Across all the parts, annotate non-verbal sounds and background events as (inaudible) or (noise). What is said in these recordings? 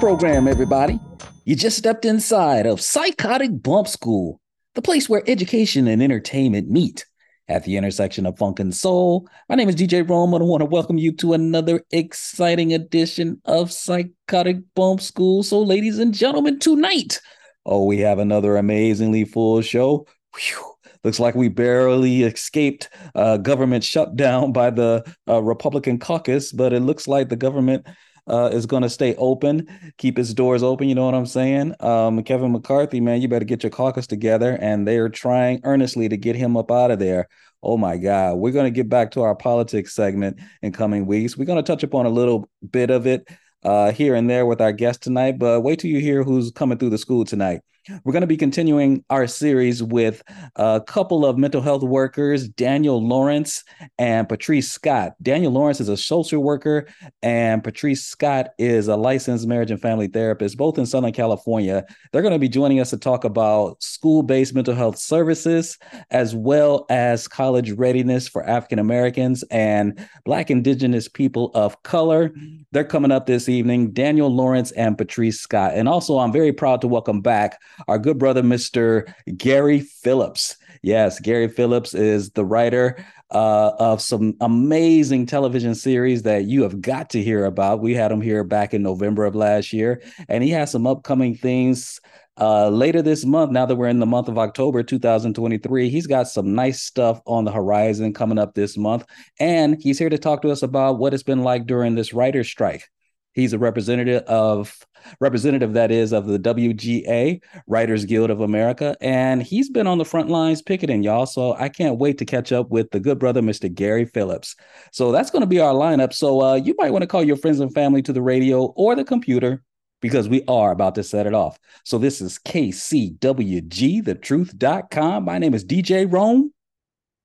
Program, everybody. You just stepped inside of Psychotic Bump School, the place where education and entertainment meet at the intersection of funk and soul. My name is DJ Rome, and I want to welcome you to another exciting edition of Psychotic Bump School. So, ladies and gentlemen, tonight, oh, we have another amazingly full show. Whew. Looks like we barely escaped uh, government shutdown by the uh, Republican caucus, but it looks like the government uh, is going to stay open, keep its doors open. You know what I'm saying? Um, Kevin McCarthy, man, you better get your caucus together. And they are trying earnestly to get him up out of there. Oh my God. We're going to get back to our politics segment in coming weeks. We're going to touch upon a little bit of it uh, here and there with our guest tonight, but wait till you hear who's coming through the school tonight. We're going to be continuing our series with a couple of mental health workers, Daniel Lawrence and Patrice Scott. Daniel Lawrence is a social worker, and Patrice Scott is a licensed marriage and family therapist, both in Southern California. They're going to be joining us to talk about school based mental health services, as well as college readiness for African Americans and Black Indigenous people of color. They're coming up this evening, Daniel Lawrence and Patrice Scott. And also, I'm very proud to welcome back our good brother, Mr. Gary Phillips. Yes, Gary Phillips is the writer uh, of some amazing television series that you have got to hear about. We had him here back in November of last year, and he has some upcoming things uh, later this month. Now that we're in the month of October 2023, he's got some nice stuff on the horizon coming up this month, and he's here to talk to us about what it's been like during this writer's strike. He's a representative of representative that is of the WGA Writers Guild of America, and he's been on the front lines picketing, y'all. So I can't wait to catch up with the good brother, Mr. Gary Phillips. So that's going to be our lineup. So uh, you might want to call your friends and family to the radio or the computer because we are about to set it off. So this is KCWG, thetruth.com. My name is DJ Rome.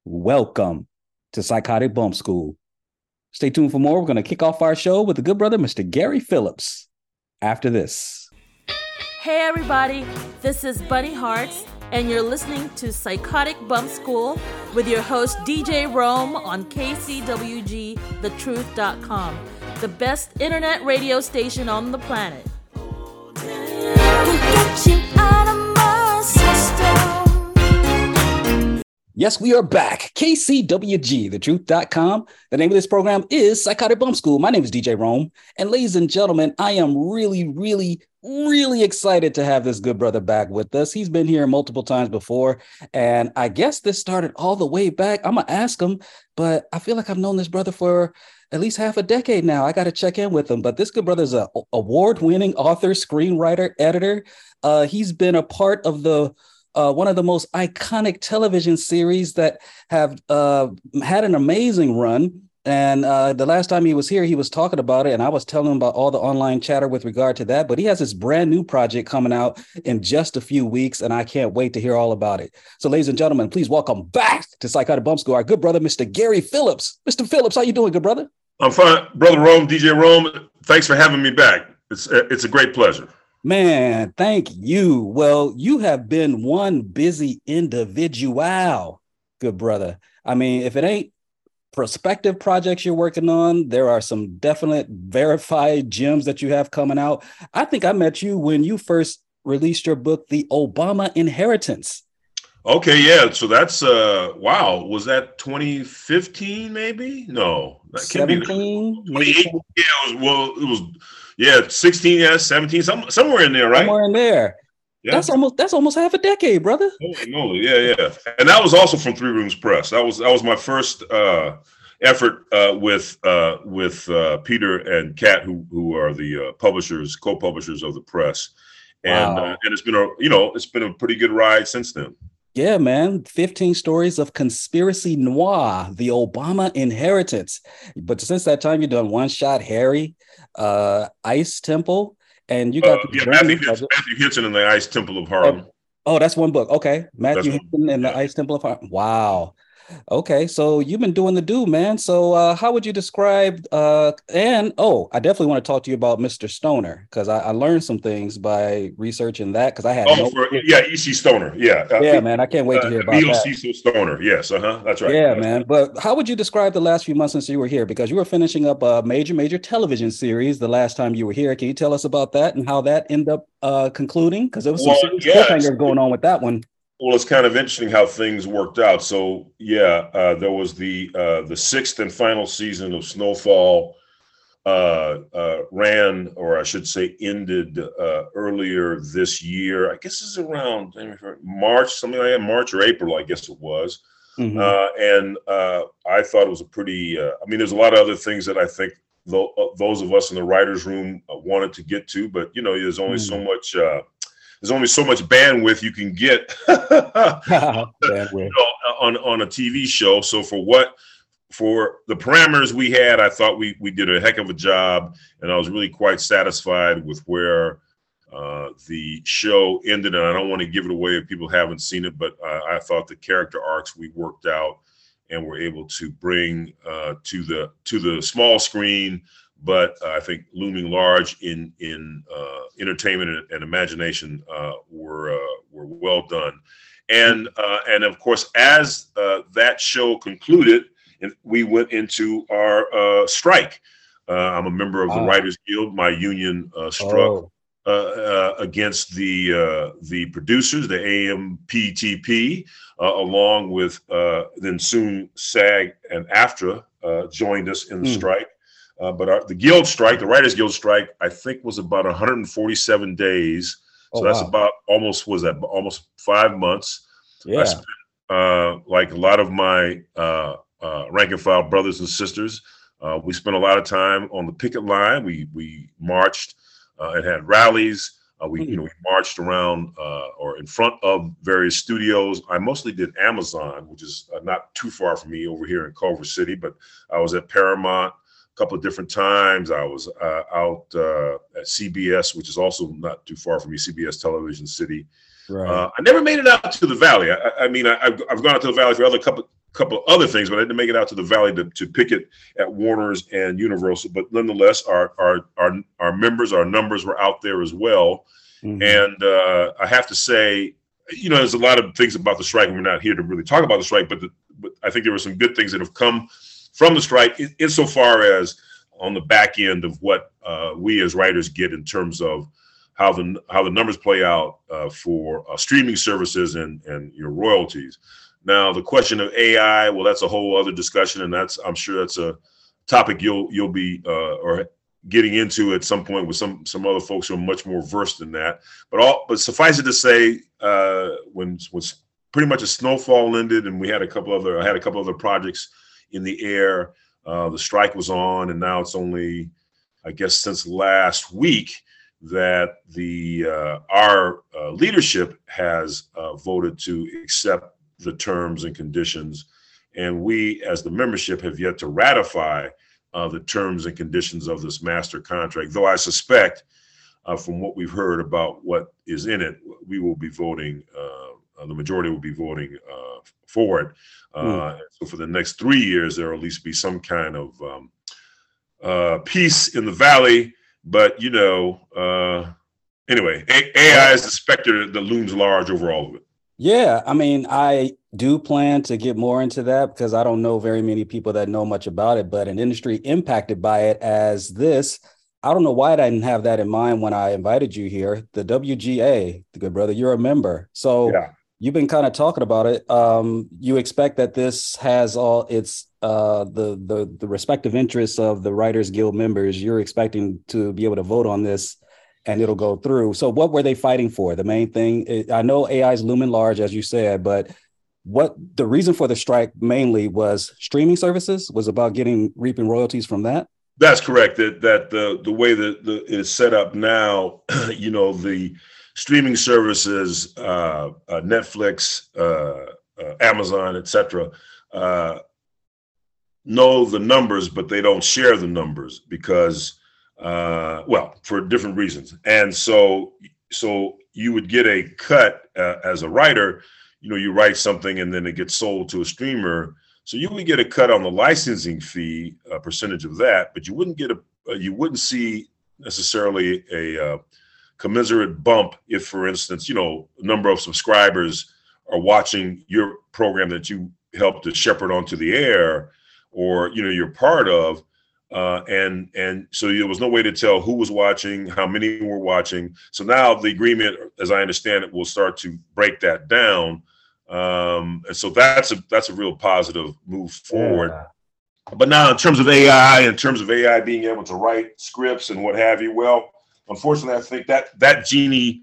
Welcome to Psychotic Bump School. Stay tuned for more. We're going to kick off our show with the good brother, Mr. Gary Phillips, after this. Hey, everybody. This is Bunny Hearts, and you're listening to Psychotic Bump School with your host, DJ Rome, on KCWGTheTruth.com, the best internet radio station on the planet. Yes, we are back. KCWG, thetruth.com. The name of this program is Psychotic Bump School. My name is DJ Rome. And ladies and gentlemen, I am really, really, really excited to have this good brother back with us. He's been here multiple times before. And I guess this started all the way back. I'm going to ask him, but I feel like I've known this brother for at least half a decade now. I got to check in with him. But this good brother is an award winning author, screenwriter, editor. Uh, he's been a part of the uh, one of the most iconic television series that have uh, had an amazing run. And uh, the last time he was here, he was talking about it, and I was telling him about all the online chatter with regard to that. But he has this brand new project coming out in just a few weeks, and I can't wait to hear all about it. So, ladies and gentlemen, please welcome back to Psychotic Bump School our good brother, Mr. Gary Phillips. Mr. Phillips, how you doing, good brother? I'm fine, brother Rome, DJ Rome. Thanks for having me back. It's it's a great pleasure. Man, thank you. Well, you have been one busy individual, good brother. I mean, if it ain't prospective projects you're working on, there are some definite verified gems that you have coming out. I think I met you when you first released your book, The Obama Inheritance. Okay, yeah. So that's uh wow. Was that 2015 maybe? No. That 17, maybe yeah, it was, well, it was yeah, 16, yeah, 17, some, somewhere in there, right? Somewhere in there. Yeah. That's almost that's almost half a decade, brother. Holy moly, yeah, yeah. And that was also from Three Rooms Press. That was that was my first uh effort uh with uh with uh Peter and Kat, who who are the uh, publishers, co-publishers of the press. And wow. uh, and it's been a you know, it's been a pretty good ride since then. Yeah, man. 15 stories of conspiracy noir, the Obama inheritance. But since that time, you've done One Shot Harry, uh, Ice Temple, and you got uh, yeah, Matthew, Matthew Henson and the Ice Temple of Harlem. Oh, oh that's one book. Okay. Matthew Henson and the Ice Temple of Harlem. Wow. Okay, so you've been doing the do, man. So uh, how would you describe? Uh, and oh, I definitely want to talk to you about Mr. Stoner because I, I, learned some things by researching that because I had. Oh, no for, yeah, EC Stoner. Yeah, uh, yeah, man. I can't wait to hear uh, about that. Cecil Stoner. Yes, uh huh. That's right. Yeah, That's man. Right. But how would you describe the last few months since you were here? Because you were finishing up a major, major television series the last time you were here. Can you tell us about that and how that ended up uh, concluding? Because there was some well, cliffhangers going on with that one. Well, it's kind of interesting how things worked out. So, yeah, uh, there was the uh, the sixth and final season of Snowfall uh, uh ran, or I should say, ended uh, earlier this year. I guess it's around March, something like that, March or April, I guess it was. Mm-hmm. Uh, and I thought it was a pretty. I mean, there's a lot of other things that I think those of us in the writers' room wanted to get to, but you know, there's only mm-hmm. so much there's only so much bandwidth you can get (laughs) (laughs) you know, on on a TV show. So for what for the parameters we had, I thought we we did a heck of a job, and I was really quite satisfied with where uh, the show ended. And I don't want to give it away if people haven't seen it, but uh, I thought the character arcs we worked out and were able to bring uh, to the to the small screen but uh, I think looming large in in uh, entertainment and, and imagination uh, were uh, were well done, and uh, and of course as uh, that show concluded, and we went into our strike. I'm a member of the ah. Writers Guild. My union struck. Oh. against the the producers, the AMPTP, along with then soon SAG and AFTRA joined us in the mm. strike uh, but our, the guild strike, the Writers Guild strike, I think was about 147 days. So oh, that's wow. about almost was that almost five months. Yeah. I spent, uh, like a lot of my uh, uh rank and file brothers and sisters, uh, we spent a lot of time on the picket line. We we marched uh, and had rallies. we mm-hmm. you know we marched around or in front of various studios. I mostly did Amazon, which is not too far from me over here in Culver City. But I was at Paramount couple of different times. I was uh, out uh, at CBS, which is also not too far from me, CBS Television City. Right. Uh, I never made it out to the Valley. I, I mean, I, have I've gone out to the Valley for other couple couple other things, but I didn't make it out to the Valley to, to pick it at Warner's and Universal. But nonetheless, our our our our members, our numbers were out there as well. Mm-hmm. And uh, I have to say, you know, there's a lot of things about the strike, and we're not here to really talk about the strike, but, the, but I think there were some good things that have come from the strike insofar as on the back end of what uh, we as writers get in terms of how the how the numbers play out uh, for uh, streaming services and and your royalties. Now the question of AI, well, that's a whole other discussion, and that's I'm sure that's a topic you'll you'll be uh, or getting into at some point with some some other folks who are much more versed in that. But all but suffice it to say, uh, when when pretty much a snowfall ended, and we had a couple other I had a couple other projects in the air. Uh, the strike was on, and now it's only, I guess, since last week that the uh, our uh, leadership has uh, voted to accept the terms and conditions, and we, as the membership, have yet to ratify uh, the terms and conditions of this master contract. Though I suspect, uh, from what we've heard about what is in it, we will be voting. The majority will be voting for it. Mm. So for the next three years, there will at least be some kind of um, uh, peace in the valley. But you know, uh, anyway, A- AI is the specter that looms large over all of it. Yeah, I mean, I do plan to get more into that because I don't know very many people that know much about it, but an industry impacted by it as this. I don't know why I didn't have that in mind when I invited you here. The WGA, the good brother, you're a member. So yeah you've been kind of talking about it. Um, you expect that this has all its uh, the the the respective interests of the Writers Guild members. You're expecting to be able to vote on this, and it'll go through. So, what were they fighting for? The main thing, I know AI is looming large, as you said, but what the reason for the strike mainly was streaming services was about getting reaping royalties from that. That's correct. That that the the way that the, it is set up now, (clears throat) you know the streaming services, uh, uh, Netflix, uh, uh Amazon, etc., uh, know the numbers, but they don't share the numbers because, well, for different reasons. And so, so you would get a cut as a writer. you know you write something and then it gets sold to a streamer so you would get a cut on the licensing fee a percentage of that but you wouldn't get a you wouldn't see necessarily a uh, commensurate bump if for instance you know a number of subscribers are watching your program that you helped to shepherd onto the air or you know you're part of uh, and and so there was no way to tell who was watching, how many were watching. So now the agreement, as I understand it, will start to break that down. Um, and so that's a that's a real positive move forward. Yeah. But now, in terms of AI, in terms of AI being able to write scripts and what have you, well, unfortunately, I think that that genie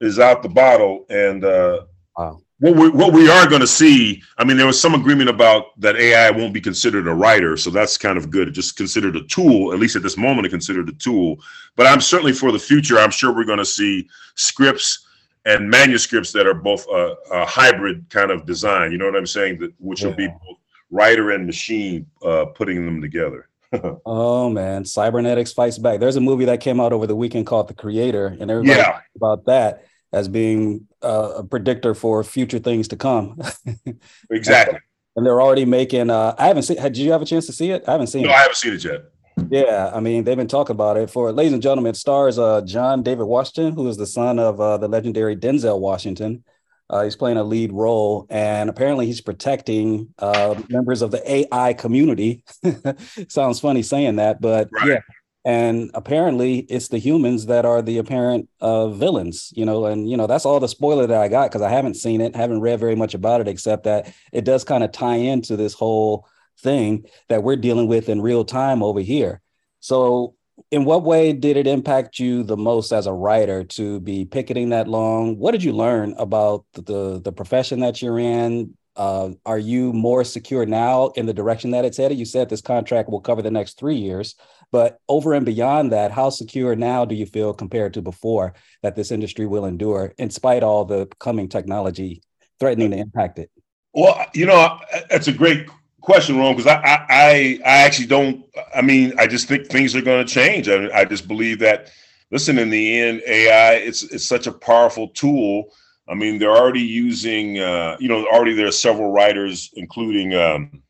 is out the bottle, and uh, wow what we what we are going to see. I mean, there was some agreement about that AI won't be considered a writer, so that's kind of good. Just considered a tool, at least at this moment, considered a tool. But I'm certainly for the future. I'm sure we're going to see scripts and manuscripts that are both a, a, hybrid kind of design. You know what I'm saying? That which yeah. will be both writer and machine uh, putting them together. (laughs) oh man, cybernetics fights back. There's a movie that came out over the weekend called The Creator, and everybody yeah. about that as being uh, a predictor for future things to come. (laughs) exactly. and they're already making. Uh, I haven't seen. Did you have a chance to see it? I haven't seen. No, it. I haven't seen it yet. Yeah, I mean they've been talking about it for. Ladies and gentlemen, it stars uh, John David Washington, who is the son of uh, the legendary Denzel Washington. Uh, he's playing a lead role, and apparently he's protecting uh, members of the AI community. (laughs) Sounds funny saying that, but right. yeah, and apparently it's the humans that are the apparent uh, villains you know and you know that's all the spoiler that i got because i haven't seen it haven't read very much about it except that it does kind of tie into this whole thing that we're dealing with in real time over here so in what way did it impact you the most as a writer to be picketing that long what did you learn about the the profession that you're in uh, are you more secure now in the direction that it's headed? You said this contract will cover the next three years. But over and beyond that, how secure now do you feel compared to before that this industry will endure, in spite all the coming technology threatening to impact it? Well, you know, that's a great question, Rome because I, I, I actually don't. I mean, I just think things are going to change. I, I just believe that. Listen, in the end, AI it's it's such a powerful tool. I mean, they're already using. Uh, you know, already there are several writers, including. Um,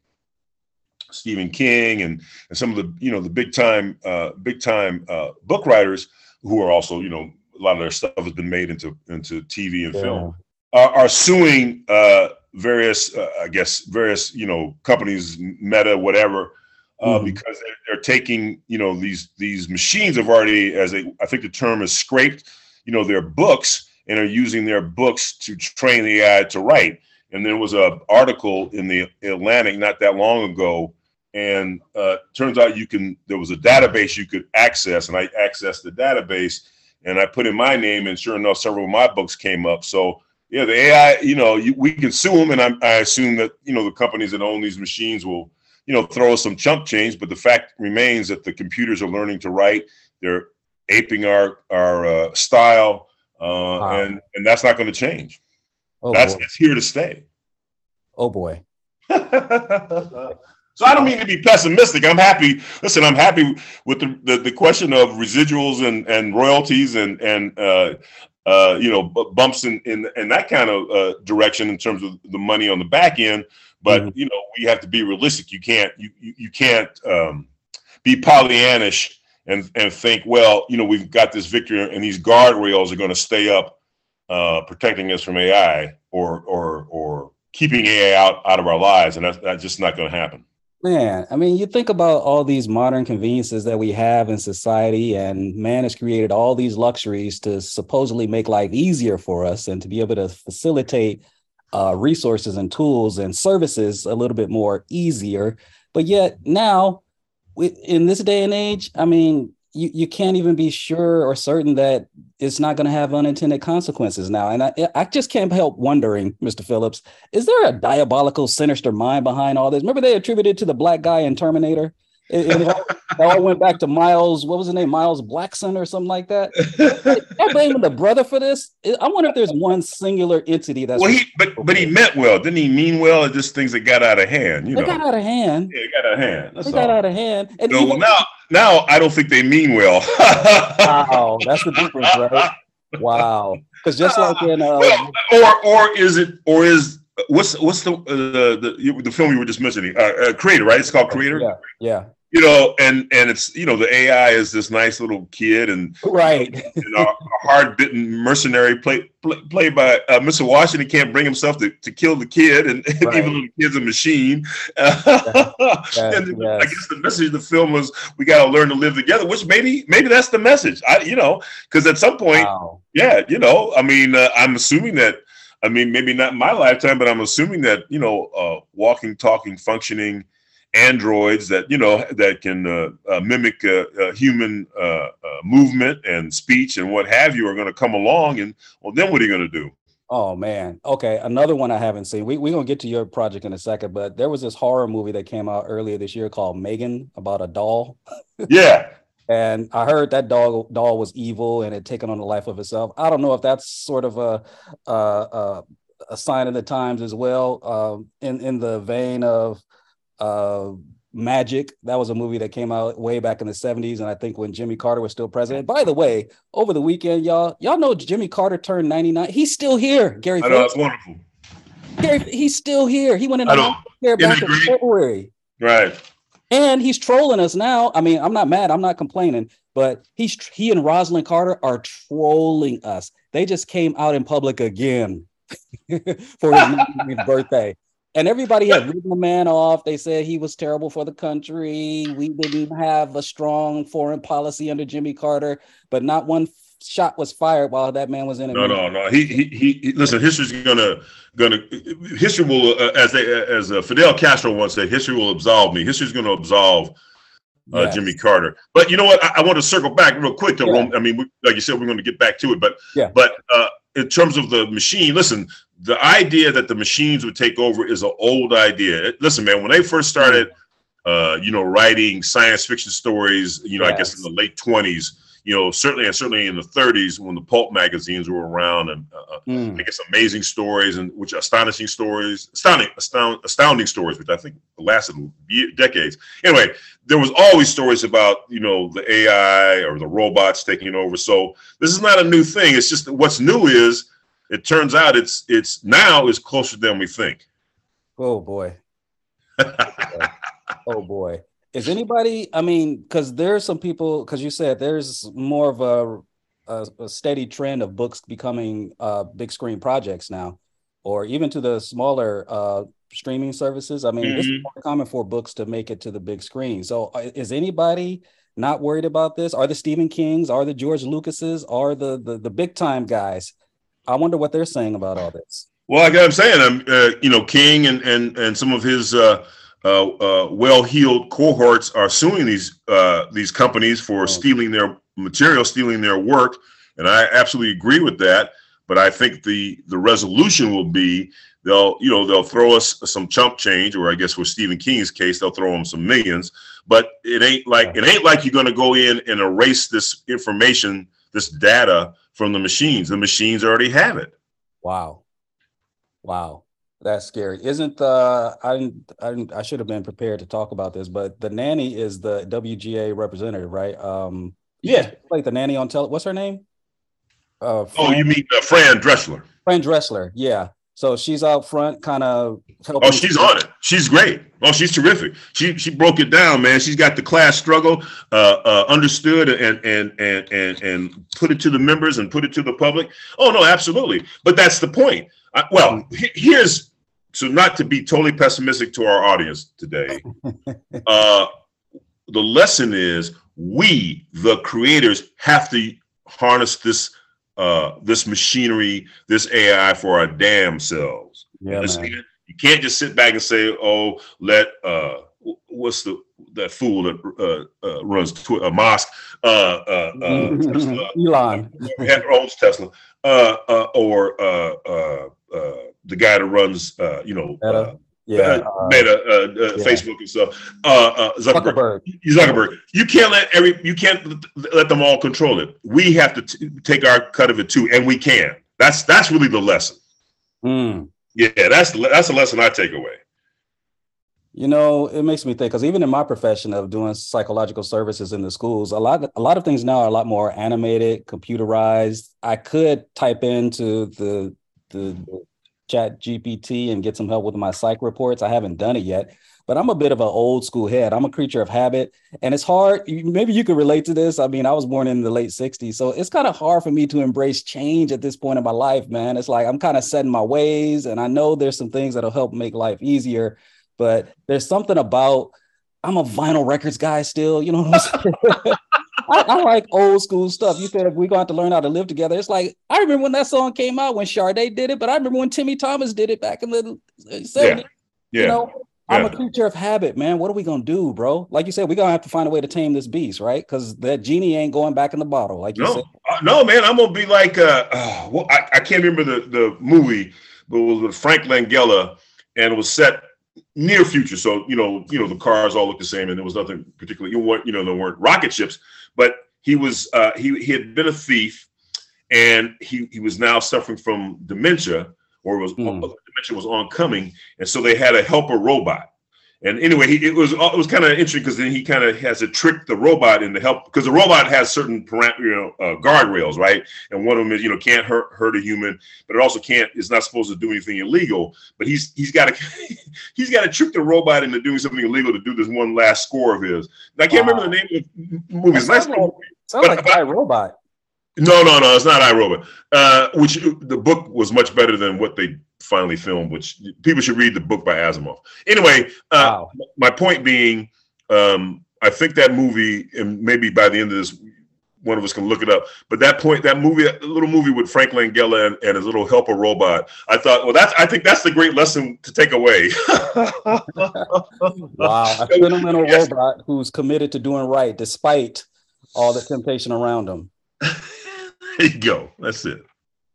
Stephen King and and some of the you know the big time uh, big time uh, book writers who are also you know a lot of their stuff has been made into into TV and yeah. film are, are suing uh, various uh, I guess various you know companies Meta whatever. Uh, mm-hmm. Because they're, they're, taking, you know, these these machines have already, as they, I think the term is scraped, you know, their books and are using their books to train the AI to write. And there was a article in the Atlantic not that long ago and uh, turns out you can there was a database you could access and i accessed the database and i put in my name and sure enough several of my books came up so yeah the ai you know you, we can sue them and I, I assume that you know the companies that own these machines will you know throw us some chump change but the fact remains that the computers are learning to write they're aping our our uh, style uh, wow. and and that's not going to change oh, that's, that's here to stay oh boy (laughs) So I don't mean to be pessimistic. I'm happy. Listen, I'm happy with the, the, the question of residuals and, and royalties and and uh, uh, you know bumps in, in in that kind of uh, direction in terms of the money on the back end. But mm-hmm. you know we have to be realistic. You can't you you, you can't um, be Pollyannish and and think well you know we've got this victory and these guardrails are going to stay up uh, protecting us from AI or or or keeping AI out out of our lives, and that's, that's just not going to happen. Man, I mean, you think about all these modern conveniences that we have in society, and man has created all these luxuries to supposedly make life easier for us and to be able to facilitate uh, resources and tools and services a little bit more easier. But yet now, in this day and age, I mean, you, you can't even be sure or certain that it's not going to have unintended consequences now. And I, I just can't help wondering, Mr. Phillips, is there a diabolical, sinister mind behind all this? Remember they attributed to the black guy in Terminator? It, it, all, it, all, went back to Miles. What was his name? Miles Blackson or something like that. I'm blaming the brother for this. I wonder if there's one singular entity that's. Well, he but but he meant well, didn't he? Mean well, or just things that got out of hand. You they know, got out of hand. Yeah, it got out of hand. That's they all. got out of hand. And no, even, now now I don't think they mean well. wow, that's the difference, right? wow. Because just like in uh, or or is it or is what's what's the uh, the the film you were just mentioning? Uh, uh, Creator, right? It's called Creator. Yeah, yeah. You know, and and it's you know the AI is this nice little kid and right, (laughs) and a, a hard bitten mercenary played play, played by uh, Mr. Washington can't bring himself to, to kill the kid, and, and Right. (laughs) even though the kid's a machine. (laughs) Yes, and I guess the message of the film was we got to learn to live together, which maybe maybe that's the message. I you know because at some point wow. yeah, you know, I mean, uh, I'm assuming that. I mean, maybe not in my lifetime, but I'm assuming that you know, uh, walking, talking, functioning androids that you know that can uh, uh, mimic uh, uh, human uh, uh, movement and speech and what have you are going to come along, and well, then what are you going to do? Oh man. Okay. Another one I haven't seen. We we're gonna get to your project in a second, but there was this horror movie that came out earlier this year called Megan about a doll. (laughs) Yeah, And I heard that doll doll was evil and had taken on the life of itself. I don't know if that's sort of a a, a, a sign of the times as well. Um, in in the vein of uh, Magic, that was a movie that came out way back in the '70s, and I think when Jimmy Carter was still president. By the way, over the weekend, y'all y'all know Jimmy Carter turned 99. He's still here. Gary, I know Phillips, that's wonderful, Gary he's still here. He went in I the know. care Isn't back in? February. right? And he's trolling us now. I mean, I'm not mad. I'm not complaining, but he's he and Rosalynn Carter are trolling us. They just came out in public again (laughs) for his 99th birthday. And everybody had written the man off. They said he was terrible for the country. We didn't even have a strong foreign policy under Jimmy Carter, but not one shot was fired while that man was in it. No, no, no. He, he, he. he- Listen, history's gonna, gonna. History will, uh, as they, as uh, Fidel Castro once said, history will absolve me. History's gonna absolve uh, Yes. Jimmy Carter. But you know what? I, I want to circle back real quick to Yeah. Rome. I mean, we, like you said, we're going to get back to it. But Yeah. but uh, in terms of the machine, listen, the idea that the machines would take over is an old idea. Listen, man, when they first started, uh, you know, writing science fiction stories, you know, I guess in the late twenties, you know, certainly and certainly in the thirties when the pulp magazines were around and uh, Mm, I guess amazing stories and which astonishing stories, astounding, astound, astounding stories, which I think lasted decades. Anyway, there was always stories about you know the AI or the robots taking over. So this is not a new thing. It's just what's new is it turns out it's it's now is closer than we think. Oh boy. (laughs) oh boy. Is anybody, I mean, because there's some people, because you said there's more of a, a, a steady trend of books becoming uh, big screen projects now, or even to the smaller uh, streaming services. I mean, it's Mhm. more common for books to make it to the big screen. So uh, is anybody not worried about this? Are the Stephen Kings, are the George Lucases, are the, the, the big time guys? I wonder what they're saying about all this. Well, like I'm saying, I'm uh, you know King and and and some of his uh, uh, uh, well-heeled cohorts are suing these uh, these companies for Oh. stealing their material, stealing their work, and I absolutely agree with that. But I think the the resolution will be they'll you know they'll throw us some chump change, or I guess with Stephen King's case they'll throw him some millions. But it ain't like it ain't like you're going to go in and erase this information, this data from the machines. The machines already have it. Wow. Wow. That's scary. Isn't the I didn't I didn't I should have been prepared to talk about this, but the nanny is the WGA representative, right? Um Yeah. like the nanny on tele what's her name? Uh Oh, you mean uh, Fran Drescher? Fran Drescher, yeah. So she's out front kind of helping Oh, she's on it. She's great. Oh, she's terrific. She she broke it down, man. She's got the class struggle uh, uh, understood and and and and and put it to the members and put it to the public. Oh no, absolutely. But that's the point. I, well, here's so not to be totally pessimistic to our audience today. (laughs) uh, the lesson is we, the creators, have to harness this uh, this machinery, this AI for our damn selves. Yeah, man. You can't just sit back and say, "Oh, let uh, what's the that fool that uh, uh, runs a Musk, uh, uh, uh, Tesla, (laughs) Elon. (laughs) Owns Tesla, uh, uh, or uh, uh, uh, the guy that runs, uh, you know, uh, Yeah. uh, Meta, uh, uh, yeah. Facebook and stuff. Uh, uh, Zuckerberg. Zuckerberg. Zuckerberg. You can't let every you can't let- them all control it. We have to t- take our cut of it too, and we can. That's that's really the lesson. Mm. Yeah, that's the- that's the lesson I take away. You know, it makes me think because even in my profession of doing psychological services in the schools, a lot a lot of things now are a lot more animated, computerized. I could type into the the, the chat GPT and get some help with my psych reports. I haven't done it yet, but I'm a bit of an old school head. I'm a creature of habit, and it's hard. Maybe you can relate to this. I mean, I was born in the late 60s, so it's kind of hard for me to embrace change at this point in my life, man. It's like I'm kind of setting my ways, and I know there's some things that'll help make life easier but there's something about I'm a vinyl records guy still. You know what I'm saying? (laughs) I, (laughs) I, like old school stuff. You said we're going to have to learn how to live together. It's like I remember when that song came out when Sade did it, but I remember when Timmy Thomas did it back in the 70s. Yeah. yeah. You know, yeah. I'm a creature of habit, man. What are we gonna do, bro? Like you said, we're gonna have to find a way to tame this beast, right? Because that genie ain't going back in the bottle, like you no. said. Uh, no, man, I'm gonna be like, uh, uh well, I, I, can't remember the the movie, but it was with Frank Langella, and it was set near future. So you know, you know, the cars all look the same, and there was nothing particularly. You know, you know, there weren't rocket ships, but he was uh, he he had been a thief, and he he was now suffering from dementia, or was mm. dementia was oncoming, and so they had a helper robot. And anyway, he, it was it was kind of interesting because then he kind of has to trick the robot into help because the robot has certain param- you know uh, guardrails, right? And one of them is you know can't hurt hurt a human, but it also can't is not supposed to do anything illegal. But he's he's got to (laughs) he's got to trick the robot into doing something illegal to do this one last score of his. And I can't wow. remember the name of the movie. Nice movie. Sounds but, like but, Robot. No, no, no, it's not iRobot. Uh, which the book was much better than what they finally filmed. Which people should read the book by Asimov. Anyway, uh, wow. my point being, um, I think that movie, and maybe by the end of this, one of us can look it up. But that point, that movie, that little movie with Frank Langella and, and his little helper robot, I thought, well, that's I think that's the great lesson to take away. (laughs) wow, a sentimental yes. robot who's committed to doing right despite all the temptation around him. There you go. That's it.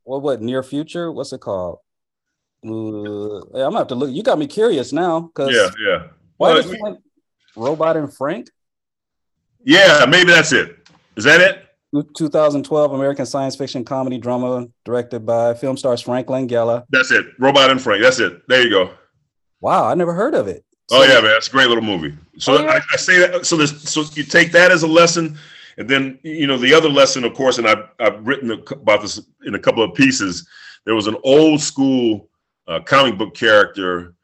What? What? Near future? What's it called? Uh, I'm gonna have to look. You got me curious now. Cause yeah, yeah. Why well, Frank, Robot and Frank? Yeah, maybe that's it. Is that it? 2012 American science fiction comedy drama directed by film stars Frank Langella. That's it. Robot and Frank. That's it. There you go. Wow, I never heard of it. Oh, so, oh yeah, man, it's a great little movie. So oh, yeah. I, I, say that. So this, so you take that as a lesson, and then, you know, the other lesson, of course, and I've, I've written about this in a couple of pieces. There was an old school uh, comic book character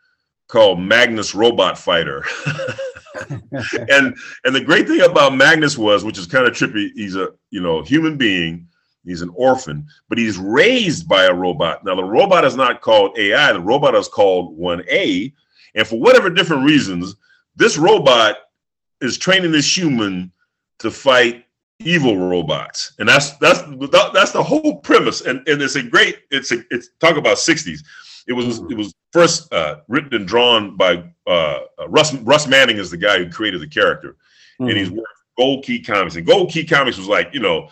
called Magnus Robot Fighter. (laughs) and and the great thing about Magnus was, which is kind of trippy, he's a you know human being, he's an orphan, but he's raised by a robot. Now the robot is not called AI, the robot is called 1A, and for whatever different reasons, this robot is training this human to fight evil robots, and that's that's that's the whole premise. And and it's a great it's a it's talk about sixties. It was it was first uh, written and drawn by uh, uh, Russ Russ Manning is the guy who created the character, mm-hmm. and he's worked Gold Key Comics. And Gold Key Comics was like you know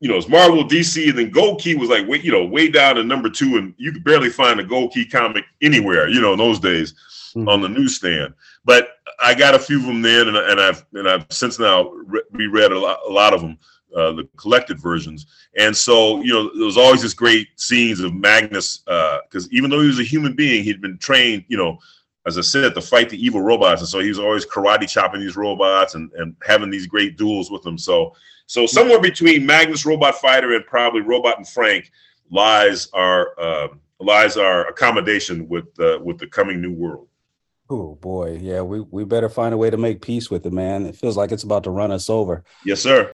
you know, it's Marvel, DC, and then Gold Key was like, way, you know, way down to number two, and you could barely find a Gold Key comic anywhere, you know, in those days mm-hmm. on the newsstand. But I got a few of them then, and, and I've and I've since now re- reread a lot, a lot of them, uh, the collected versions. And so you know, there was always this great scenes of Magnus because uh, even though he was a human being, he'd been trained, you know, as I said, to fight the evil robots, and so he was always karate chopping these robots and and having these great duels with them. So so somewhere between Magnus Robot Fighter and probably Robot and Frank lies our uh, lies our accommodation with uh, with the coming new world. Oh boy, yeah, we we better find a way to make peace with it, man. It feels like it's about to run us over. Yes, sir.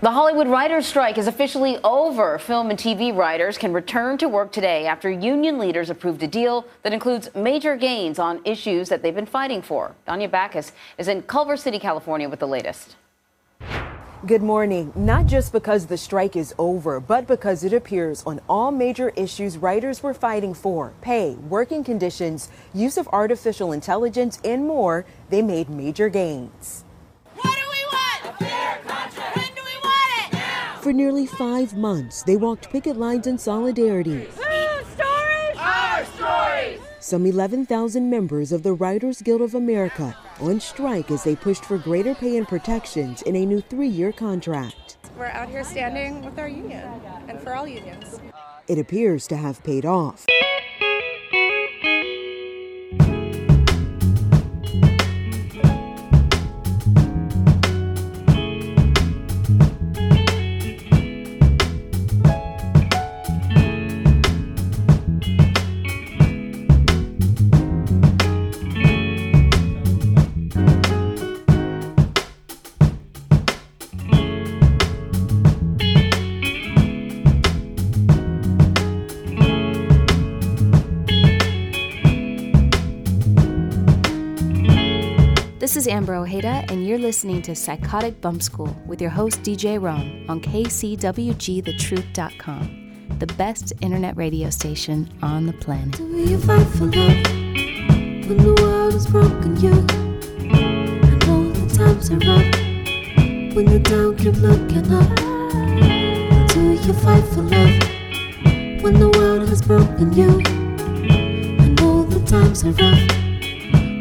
The Hollywood writers' strike is officially over. Film and TV writers can return to work today after union leaders approved a deal that includes major gains on issues that they've been fighting for. Danya Bacchus is in Culver City, California with the latest. Good morning. Not just because the strike is over, but because it appears on all major issues writers were fighting for pay, working conditions, use of artificial intelligence, and more they made major gains. What do we want? A fair contract. When do we want it? Now. For nearly five months, they walked picket lines in solidarity. stories? Our stories! Some 11,000 members of the Writers Guild of America on strike as they pushed for greater pay and protections in a new three year contract. We're out here standing with our union and for all unions. It appears to have paid off. Amber Ojeda, and you're listening to Psychotic Bump School with your host, DJ Rome, on KCWGTheTruth.com, the best internet radio station on the planet. Do you fight for love when the world has broken you? Know the times are rough when you're keep looking up. Do you fight for love when the world has broken you? Know the times are rough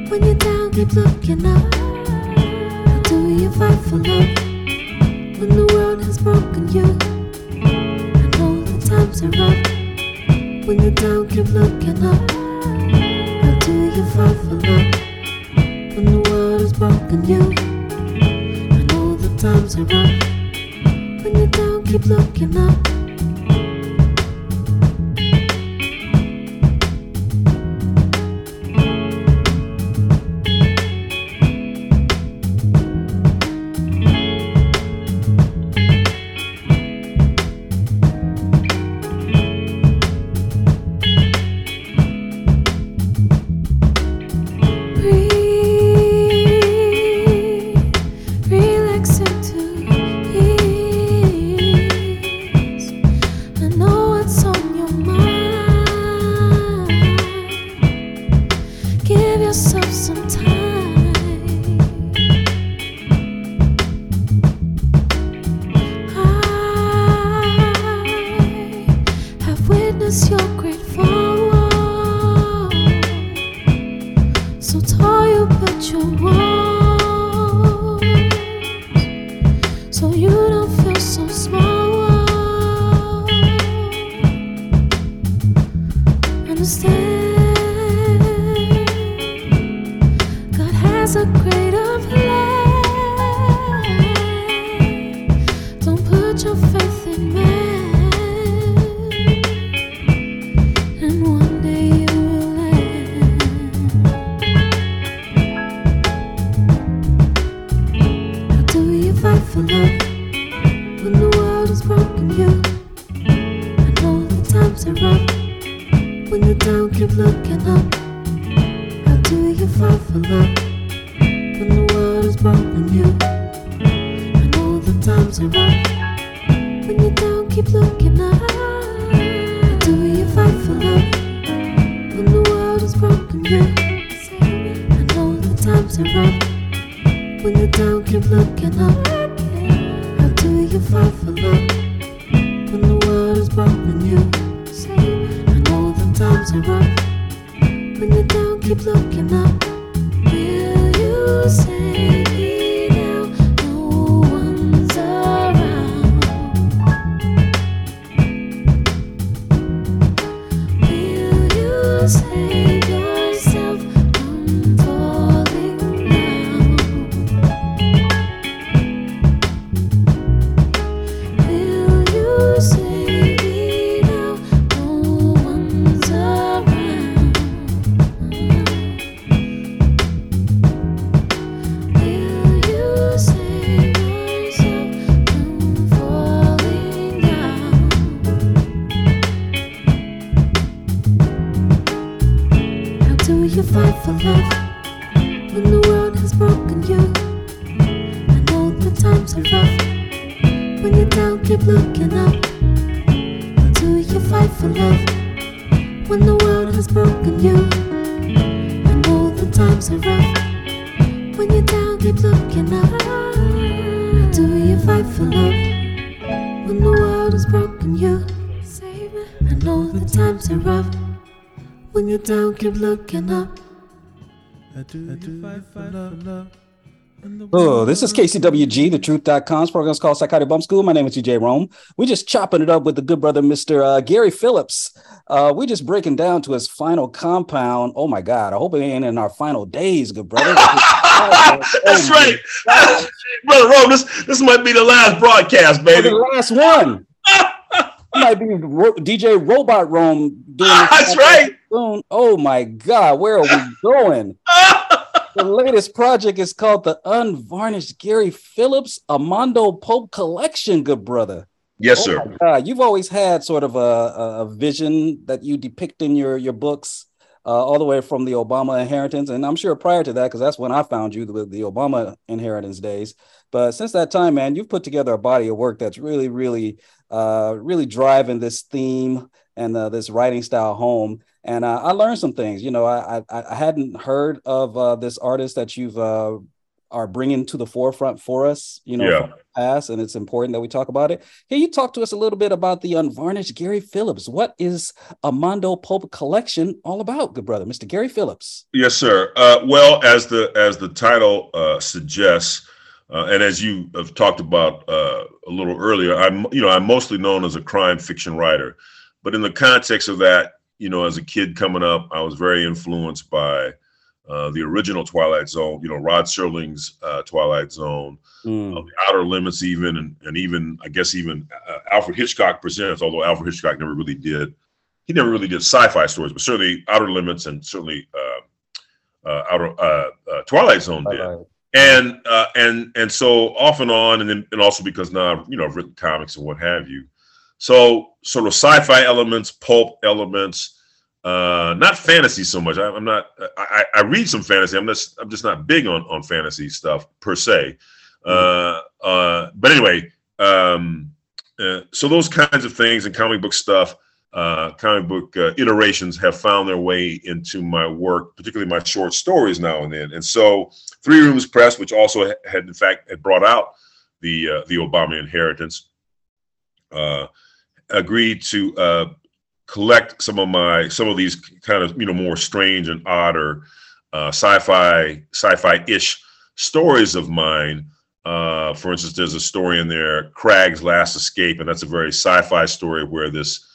when you're down, keep looking up. How do you fight for love when the world has broken you? I know the times are rough when you're down, keep looking up. How do you fight for love when the world has broken you? I know the times are rough when you're down, keep looking up. When you're down, keep looking up. Do you fight for love when the world has broken you? I know the times are rough. When looking up. How do you fight for love when the world is broken you? I know the times are rough. When keep looking up. Keep looking up. Oh, this is KCWG, the truth.com's program is called Psychotic Bump School. My name is DJ Rome. We're just chopping it up with the good brother, Mr. Uh, Gary Phillips. Uh, we're just breaking down to his final compound. Oh my God. I hope it ain't in our final days, good brother. (laughs) That's right. Brother Rome, this, this might be the last broadcast, baby. The last one. (laughs) might be Ro- DJ Robot Rome doing (laughs) That's right. soon. Oh my God, where are we going? (laughs) the latest project is called the Unvarnished Gary Phillips a Mondo Pulp Collection, good brother. Yes, Oh sir. God, you've always had sort of a, a, vision that you depict in your your books uh, all the way from the Obama inheritance. And I'm sure prior to that, because that's when I found you with the Obama inheritance days. But since that time, man, you've put together a body of work that's really, really, uh, really driving this theme and uh, this writing style home. And uh, I learned some things. You know, I I, I hadn't heard of uh, this artist that you've uh, are bringing to the forefront for us. You know, Yeah. past, and it's important that we talk about it. Can you talk to us a little bit about the unvarnished Gary Phillips? What is a Mondo Pulp collection all about, good brother, Mr. Gary Phillips? Yes, sir. Uh, well, as the as the title uh, suggests, uh, and as you have talked about uh, a little earlier, I'm you know I'm mostly known as a crime fiction writer, but in the context of that, you know, as a kid coming up, I was very influenced by uh, the original Twilight Zone. You know, Rod Serling's uh, Twilight Zone, Mm. the Outer Limits, even and, and even I guess even uh, Alfred Hitchcock presents. Although Alfred Hitchcock never really did, he never really did sci-fi stories, but certainly Outer Limits and certainly uh, uh, Outer uh, uh, Twilight Zone did. Uh, And uh, and and so off and on, and then and also because now you know I've written comics and what have you. So sort of sci-fi elements, pulp elements, uh, not fantasy so much. I, I'm not. I, I I read some fantasy. I'm just I'm just not big on on fantasy stuff per se. Uh, uh, but anyway, um, uh, so those kinds of things and comic book stuff, uh, comic book uh, iterations have found their way into my work, particularly my short stories now and then. And so, Three Rooms Press, which also had in fact had brought out the uh, the Obama inheritance, uh, agreed to uh, collect some of my some of these kind of you know more strange and odd or uh, sci-fi sci-fi ish stories of mine. For instance, there's a story in there, Craig's Last Escape, and that's a very sci-fi story where this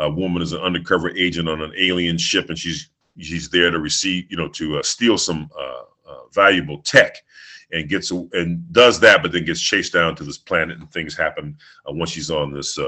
uh, woman is an undercover agent on an alien ship, and she's she's there to receive, you know, to uh, steal some uh, uh, valuable tech, and gets and does that, but then gets chased down to this planet, and things happen uh, once she's on this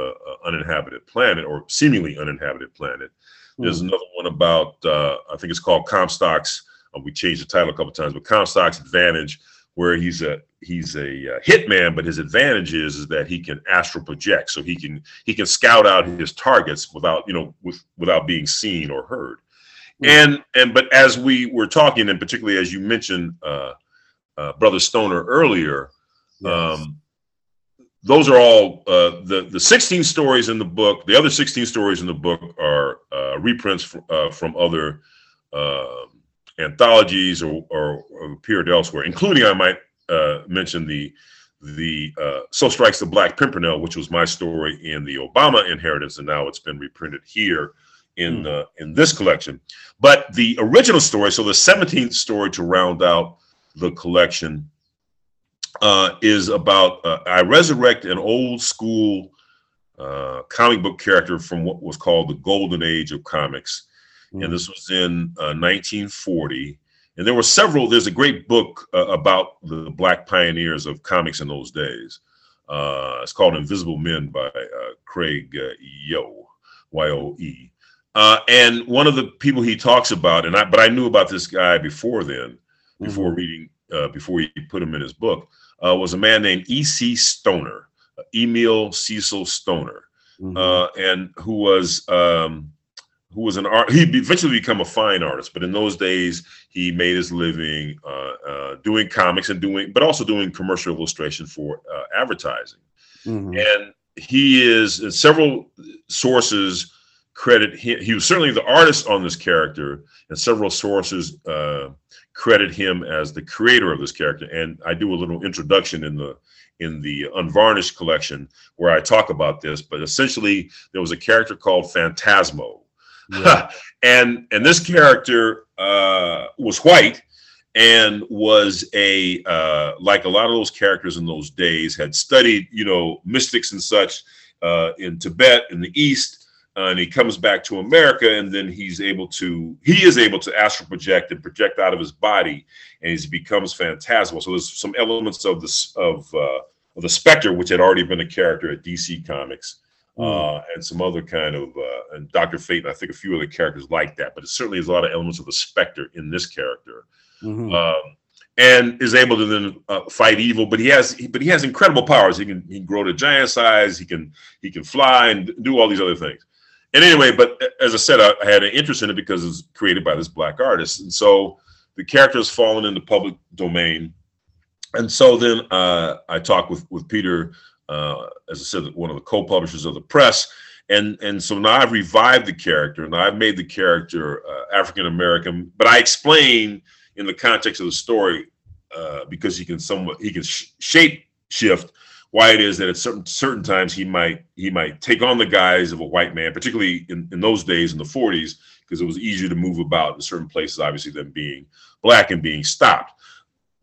uninhabited planet or seemingly uninhabited planet. There's another one about uh, I think it's called Comstock's. We changed the title a couple times, but Comstock's Advantage, where he's a he's a uh, hitman, but his advantage is, is that he can astral project, so he can he can scout out his targets without you know with without being seen or heard. And and but as we were talking, and particularly as you mentioned, uh, uh, Brother Stoner earlier, um, those are all uh, the the 16 stories in the book. The other 16 stories in the book are uh, reprints fr- uh, from other uh, anthologies or, or, or appeared elsewhere, including I might uh, mention the the uh, So Strikes the Black Pimpernel, which was my story in the Obama inheritance, and now it's been reprinted here in uh, in this collection. But the original story, so the 17th story to round out the collection, uh, is about uh, I resurrect an old school uh, comic book character from what was called the Golden Age of comics, and this was in uh, 1940. And there were several. There's a great book uh, about the black pioneers of comics in those days. Uh, it's called Invisible Men by uh, Craig uh, Yo, Y O E. Uh, and one of the people he talks about, and I, but I knew about this guy before then, before reading, uh, before he put him in his book, uh, was a man named E.C. Stoner, uh, Emil Cecil Stoner, uh, and who was um, who was an art. He eventually become a fine artist, but in those days he made his living uh, uh, doing comics and doing, but also doing commercial illustration for uh, advertising. And he is several sources credit him. He was certainly the artist on this character, and several sources uh, credit him as the creator of this character. And I do a little introduction in the in the unvarnished collection where I talk about this. But essentially, there was a character called Phantasmo, (laughs) and and this character uh, was white and was a uh, like a lot of those characters in those days had studied you know mystics and such uh, in Tibet in the East, uh, and he comes back to America, and then he's able to he is able to astral project and project out of his body, and he becomes phantasmal. So there's some elements of this of uh, of the Spectre, which had already been a character at DC Comics. Uh, and some other kind of uh, and Doctor Fate, and I think a few other characters like that, but it certainly is a lot of elements of the Spectre in this character um, and is able to then uh, fight evil. But he has, he, but he has incredible powers. He can he can grow to giant size. He can he can fly and do all these other things. and anyway, but as I said, I, I, had an interest in it because it's created by this black artist, and so the character has fallen in the public domain. And so then uh, I talked with with Peter, uh, as I said, one of the co-publishers of the press, and and so now I've revived the character, and I've made the character uh, African American, but I explain in the context of the story uh, because he can somewhat he can sh- shape shift why it is that at certain certain times he might he might take on the guise of a white man, particularly in, in those days in the 40s, because it was easier to move about in certain places, obviously, than being black and being stopped.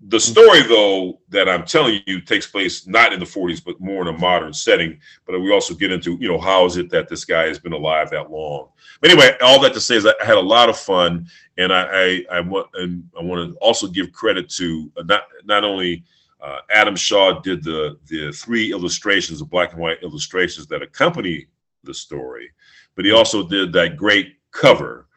The story, though, that I'm telling you takes place not in the 40s, but more in a modern setting. But we also get into, you know, how is it that this guy has been alive that long? But anyway, all that to say is I had a lot of fun, and I I, I want and I want to also give credit to not not only uh, Adam Shaw did the the three illustrations, the black and white illustrations that accompany the story, but he also did that great cover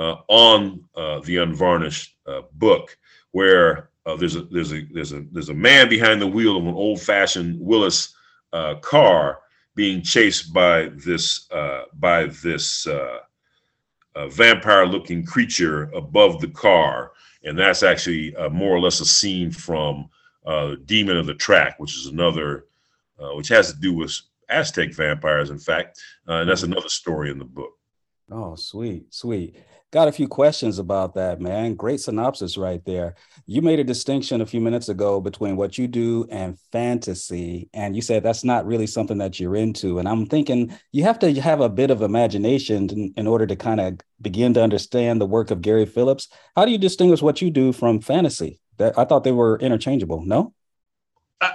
uh, on uh, the unvarnished uh, book, where uh, there's a there's a there's a there's a man behind the wheel of an old fashioned Willys uh, car being chased by this by this vampire looking creature above the car, and that's actually more or less a scene from uh, Demon of the Track, which is another, uh, which has to do with Aztec vampires, in fact. Uh, and that's another story in the book. Oh, sweet, sweet. Got a few questions about that, man. Great synopsis right there. You made a distinction a few minutes ago between what you do and fantasy, and you said that's not really something that you're into. And I'm thinking you have to have a bit of imagination in, in order to kind of begin to understand the work of Gary Phillips. How do you distinguish what you do from fantasy? That I thought they were interchangeable. No, I,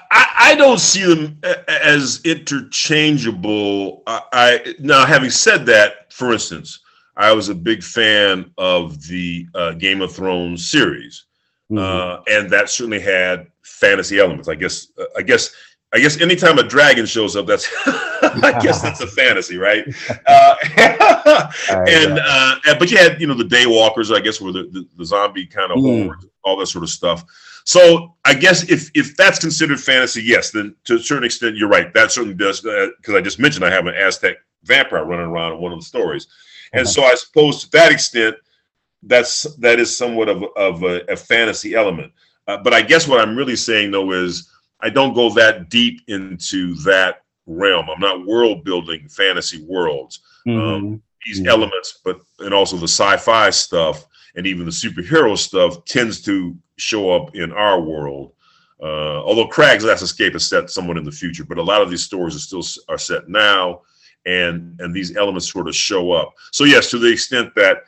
I don't see them as interchangeable. I, I now, having said that, for instance, I was a big fan of the uh, Game of Thrones series, mm-hmm. uh, and that certainly had fantasy elements. I guess. Uh, I guess. I guess anytime a dragon shows up, that's (laughs) I guess that's a (laughs) fantasy, right? (laughs) Uh, and uh, but you had you know the Daywalkers, I guess, were the, the, the zombie kind of mm. all that sort of stuff. So I guess if if that's considered fantasy, yes, then to a certain extent you're right. That certainly does because uh, I just mentioned I have an Aztec vampire running around in one of the stories, and so I suppose to that extent that's that is somewhat of of a, a fantasy element. Uh, but I guess what I'm really saying though is I don't go that deep into that realm. I'm not world building fantasy worlds. Mm-hmm. Um, these mm-hmm. elements, but and also the sci-fi stuff and even the superhero stuff tends to show up in our world. Uh, although Crag's Last Escape is set somewhat in the future, but a lot of these stories are still are set now, and and these elements sort of show up. So yes, to the extent that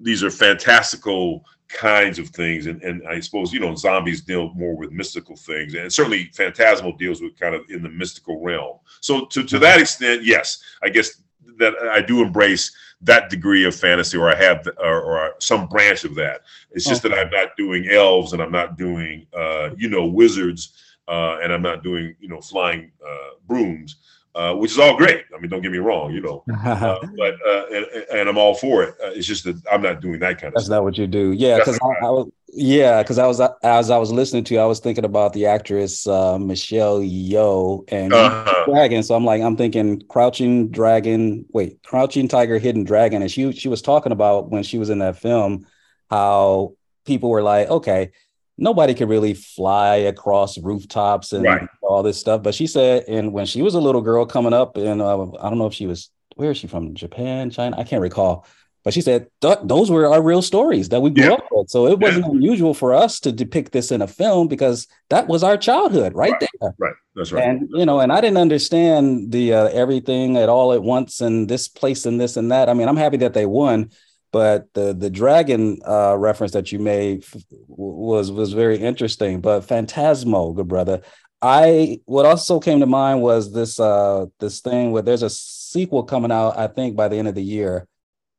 these are fantastical kinds of things. And, and I suppose, you know, zombies deal more with mystical things. And certainly Phantasmo deals with kind of in the mystical realm. So to, to that extent, yes, I guess that I do embrace that degree of fantasy or I have or, or some branch of that. It's just okay. that I'm not doing elves and I'm not doing, uh, you know, wizards uh, and I'm not doing, you know, flying uh, brooms uh, which is all great. I mean, don't get me wrong, you know, (laughs) uh, but uh, and, and, I'm all for it. Uh, it's just that I'm not doing that kind of. That's stuff. not what you do. Yeah, because I, I, was. Yeah, because I was as I was listening to, you, I was thinking about the actress uh, Michelle Yeoh and uh-huh. Dragon. So I'm like, I'm thinking Crouching Dragon. Wait, Crouching Tiger, Hidden Dragon, and she she was talking about when she was in that film how people were like, okay, nobody could really fly across rooftops and right. All this stuff. But she said, and when she was a little girl coming up, and uh, I don't know if she was, where is she from? Japan, China? I can't recall. But she said th- those were our real stories that we grew yeah. up with. So it wasn't yeah. unusual for us to depict this in a film because that was our childhood right, right. there. Right. That's right. And you know, and I didn't understand the uh, everything at all at once and this place and this and that. I mean, I'm happy that they won but the the dragon uh, reference that you made was was very interesting. But Phantasmo, good brother. I what also came to mind was this uh this thing where there's a sequel coming out, I think by the end of the year,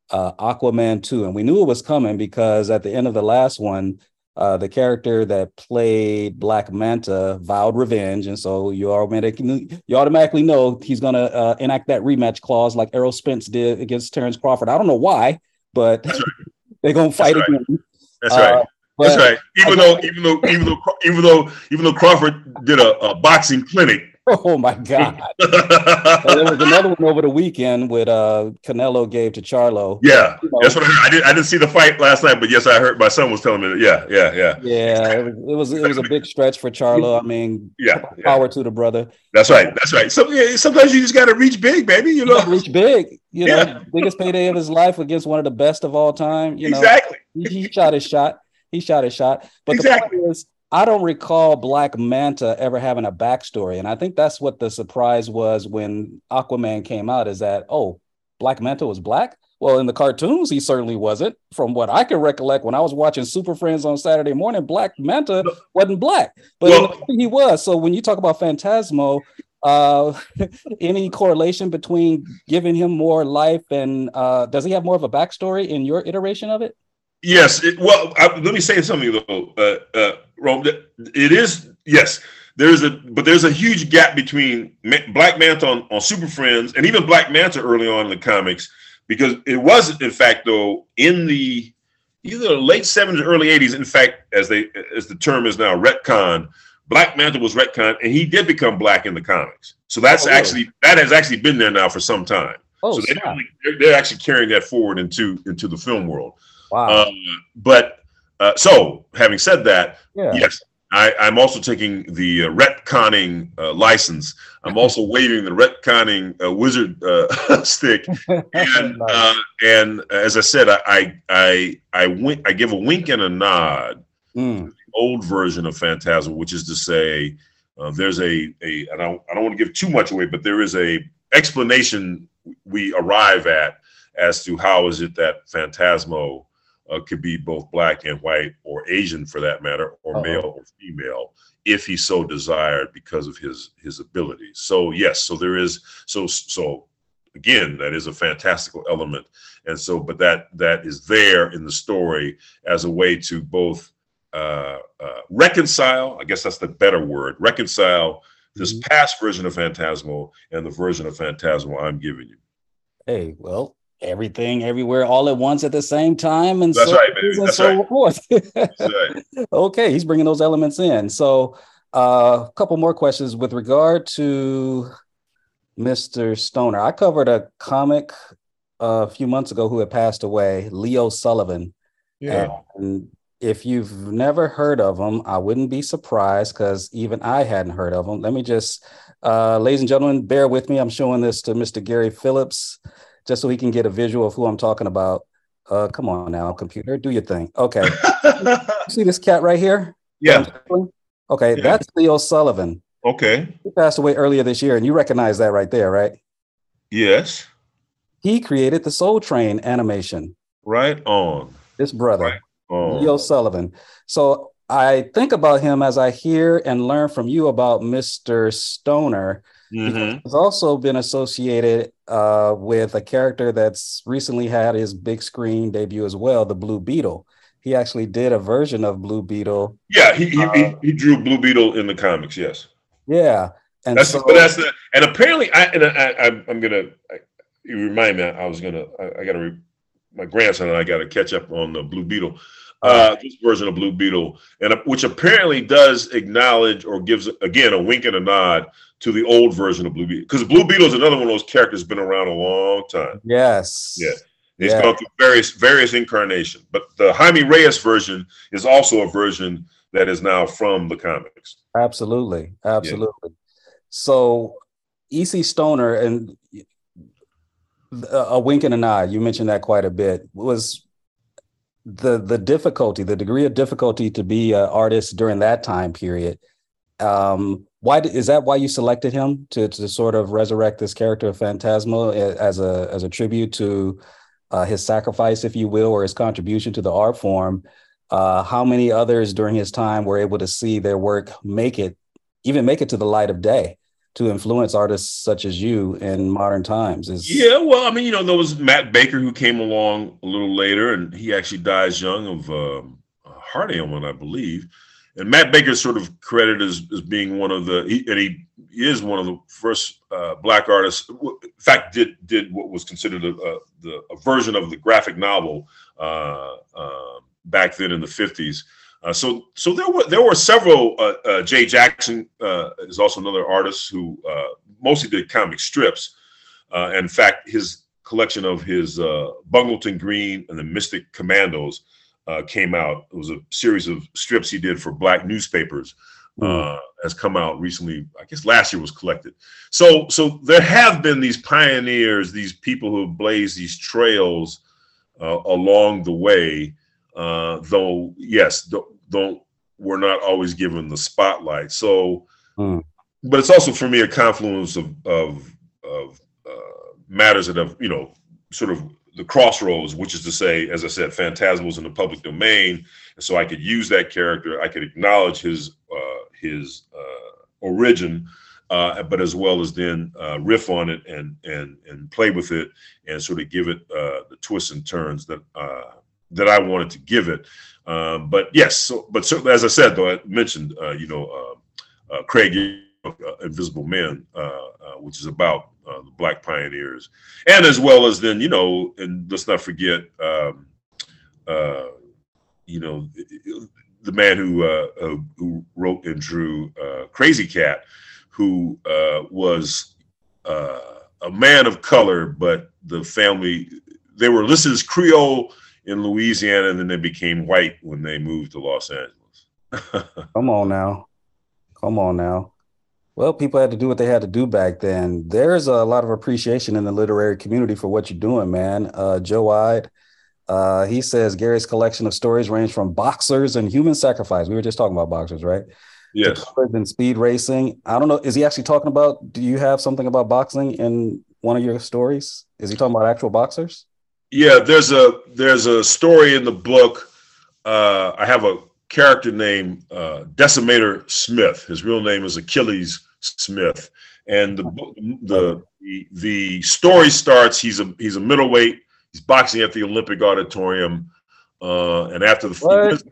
uh Aquaman 2. And we knew it was coming because at the end of the last one, uh, the character that played Black Manta vowed revenge, and so you automatically you automatically know he's gonna uh, enact that rematch clause like Errol Spence did against Terrence Crawford. I don't know why, but (laughs) they're gonna fight That's right. again. That's right. Uh, That's right. Even though, even though, even though, even though, even though Crawford did a, a boxing clinic (laughs) Oh my God! (laughs) There was another one over the weekend with uh Canelo gave to Charlo. yeah, You know, that's what I, heard. I did. I didn't see the fight last night, but yes, I heard. My son was telling me. That, yeah, yeah, yeah, yeah, it was, it was it was a big stretch for Charlo. I mean, yeah, yeah. power to the brother. That's right. That's right. So yeah, sometimes you just got to reach big, baby. You know. Reach big, you know, Yeah. biggest payday of his life against one of the best of all time. You know, Exactly. he, he shot his shot. He shot his shot. But Exactly. the point is, I don't recall Black Manta ever having a backstory, and I think that's what the surprise was when Aquaman came out. Is that oh, Black Manta was black? Well, in the cartoons, he certainly wasn't. From what I can recollect, when I was watching Super Friends on Saturday morning, Black Manta wasn't black, but Well- he was. So when you talk about Phantasmo, uh, (laughs) any correlation between giving him more life and uh, does he have more of a backstory in your iteration of it? Yes. It, well, I, let me say something though, uh, uh, Rome. It is yes. There's a but there's a huge gap between Black Manta on, on Super Friends and even Black Manta early on in the comics because it was in fact though in the either the late 70s or early 80s in fact as they as the term is now retcon Black Manta was retcon and he did become black in the comics so that's Oh, really? actually that has actually been there now for some time Oh, so they're, they're actually carrying that forward into into the film world wow. um, but uh, so, having said that, yeah. yes, I, I'm also taking the uh, retconning uh, license. I'm also (laughs) waving the retconning uh, wizard uh, (laughs) stick, (laughs) and Nice. uh, and as I said, I I I, I wink, I give a wink and a nod. Mm, Old version of Phantasmo, which is to say, uh, there's a a I don't I don't want to give too much away, but there is a explanation we arrive at as to how is it that Phantasmo uh, could be both black and white, or Asian for that matter, or Uh-oh. male or female, if he so desired because of his his abilities. So yes, so there is so so again that is a fantastical element, and so but that that is there in the story as a way to both uh, uh, reconcile. I guess that's the better word. Reconcile this Mhm. past version of Phantasmo and the version of Phantasmo I'm giving you. Hey, well, everything, everywhere, all at once at the same time, and That's so right, baby. and That's so right. forth. (laughs) That's right. okay, he's bringing those elements in. So, uh, a couple more questions with regard to Mr. Stoner. I covered a comic uh, a few months ago who had passed away, Leo Sullivan. Yeah. And if you've never heard of him, I wouldn't be surprised because even I hadn't heard of him. Let me just, uh, ladies and gentlemen, bear with me. I'm showing this to Mr. Gary Phillips just so he can get a visual of who I'm talking about. Uh, come on now, computer, do your thing. Okay. (laughs) See this cat right here? yeah. Okay, Yeah. that's Leo Sullivan. Okay. He passed away earlier this year, and you recognize that right there, right? Yes. He created the Soul Train animation. Right on. This brother. Right. On. Leo Sullivan. So I think about him as I hear and learn from you about Mr. Stoner. Mhm. He's also been associated uh, with a character that's recently had his big screen debut as well, the Blue Beetle. He actually did a version of Blue Beetle. Yeah, he, he, Uh, he he drew Blue Beetle in the comics. Yes, Yeah. And that's so, but that's the and apparently I and I, I I'm gonna I, you remind me I was gonna I, I gotta re, my grandson and I gotta catch up on the Blue Beetle. Uh, this version of Blue Beetle, and uh, which apparently does acknowledge or gives again a wink and a nod to the old version of Blue Beetle because Blue Beetle is another one of those characters that's been around a long time. yes. Yeah. It's Yeah. gone through various various incarnations, but the Jaime Reyes version is also a version that is now from the comics. Absolutely, absolutely. So, EC Stoner and a wink and a nod. You mentioned that quite a bit. Was the the difficulty, the degree of difficulty to be an artist during that time period? Um, why is that? Why you selected him to to sort of resurrect this character of Phantasmo as a as a tribute to uh, his sacrifice, if you will, or his contribution to the art form? Uh, how many others during his time were able to see their work make it, even make it to the light of day, to influence artists such as you in modern times? Is Yeah, well, I mean, you know, there was Matt Baker who came along a little later, and he actually dies young of um, heart ailment, I believe. And Matt Baker is sort of credited as, as being one of the, he, and he, he is one of the first uh, black artists. In fact, did did what was considered a, a, the, a version of the graphic novel uh, uh, back then in the fifties. Uh, so so there were there were several. Uh, uh, Jay Jackson is also another artist who mostly did comic strips. In fact, his collection of his Bungleton Green and the Mystic Commandos uh, came out. It was a series of strips he did for black newspapers. Uh, has come out recently. I guess last year was collected. So, so there have been these pioneers, these people who have blazed these trails uh, along the way. Uh, though, yes, th- don't we're not always given the spotlight. So, Hmm. but it's also for me a confluence of of of uh, matters that have you know sort of the crossroads, which is to say, as I said, Phantasmo's in the public domain, and so I could use that character. I could acknowledge his uh, his uh, origin, uh, but as well as then uh, riff on it and and and play with it and sort of give it uh, the twists and turns that uh, that I wanted to give it. Um, but yes, so, but certainly, as I said, though I mentioned, you know, Craig Invisible uh, which is about uh, the Black pioneers, and as well as then, you know, and let's not forget, um, uh, you know, the man who uh, uh, who wrote and drew uh, Krazy Kat, who uh, was a man of color, but the family they were listed as Creole in Louisiana, and then they became white when they moved to Los Angeles. (laughs) Come on now. Come on now. Well, people had to do what they had to do back then. There's a lot of appreciation in the literary community for what you're doing, man. Uh, Joe Ide, uh, he says Gary's collection of stories range from boxers and human sacrifice. We were just talking about boxers, right? Yes. And speed racing. I don't know. Is he actually talking about? Do you have something about boxing in one of your stories? Is he talking about actual boxers? Yeah, there's a there's a story in the book. Uh, I have a character named uh, Decimator Smith. His real name is Achilles Smith, and the the the, story starts. He's a he's a middleweight. He's boxing at the Olympic Auditorium, uh, and after the What?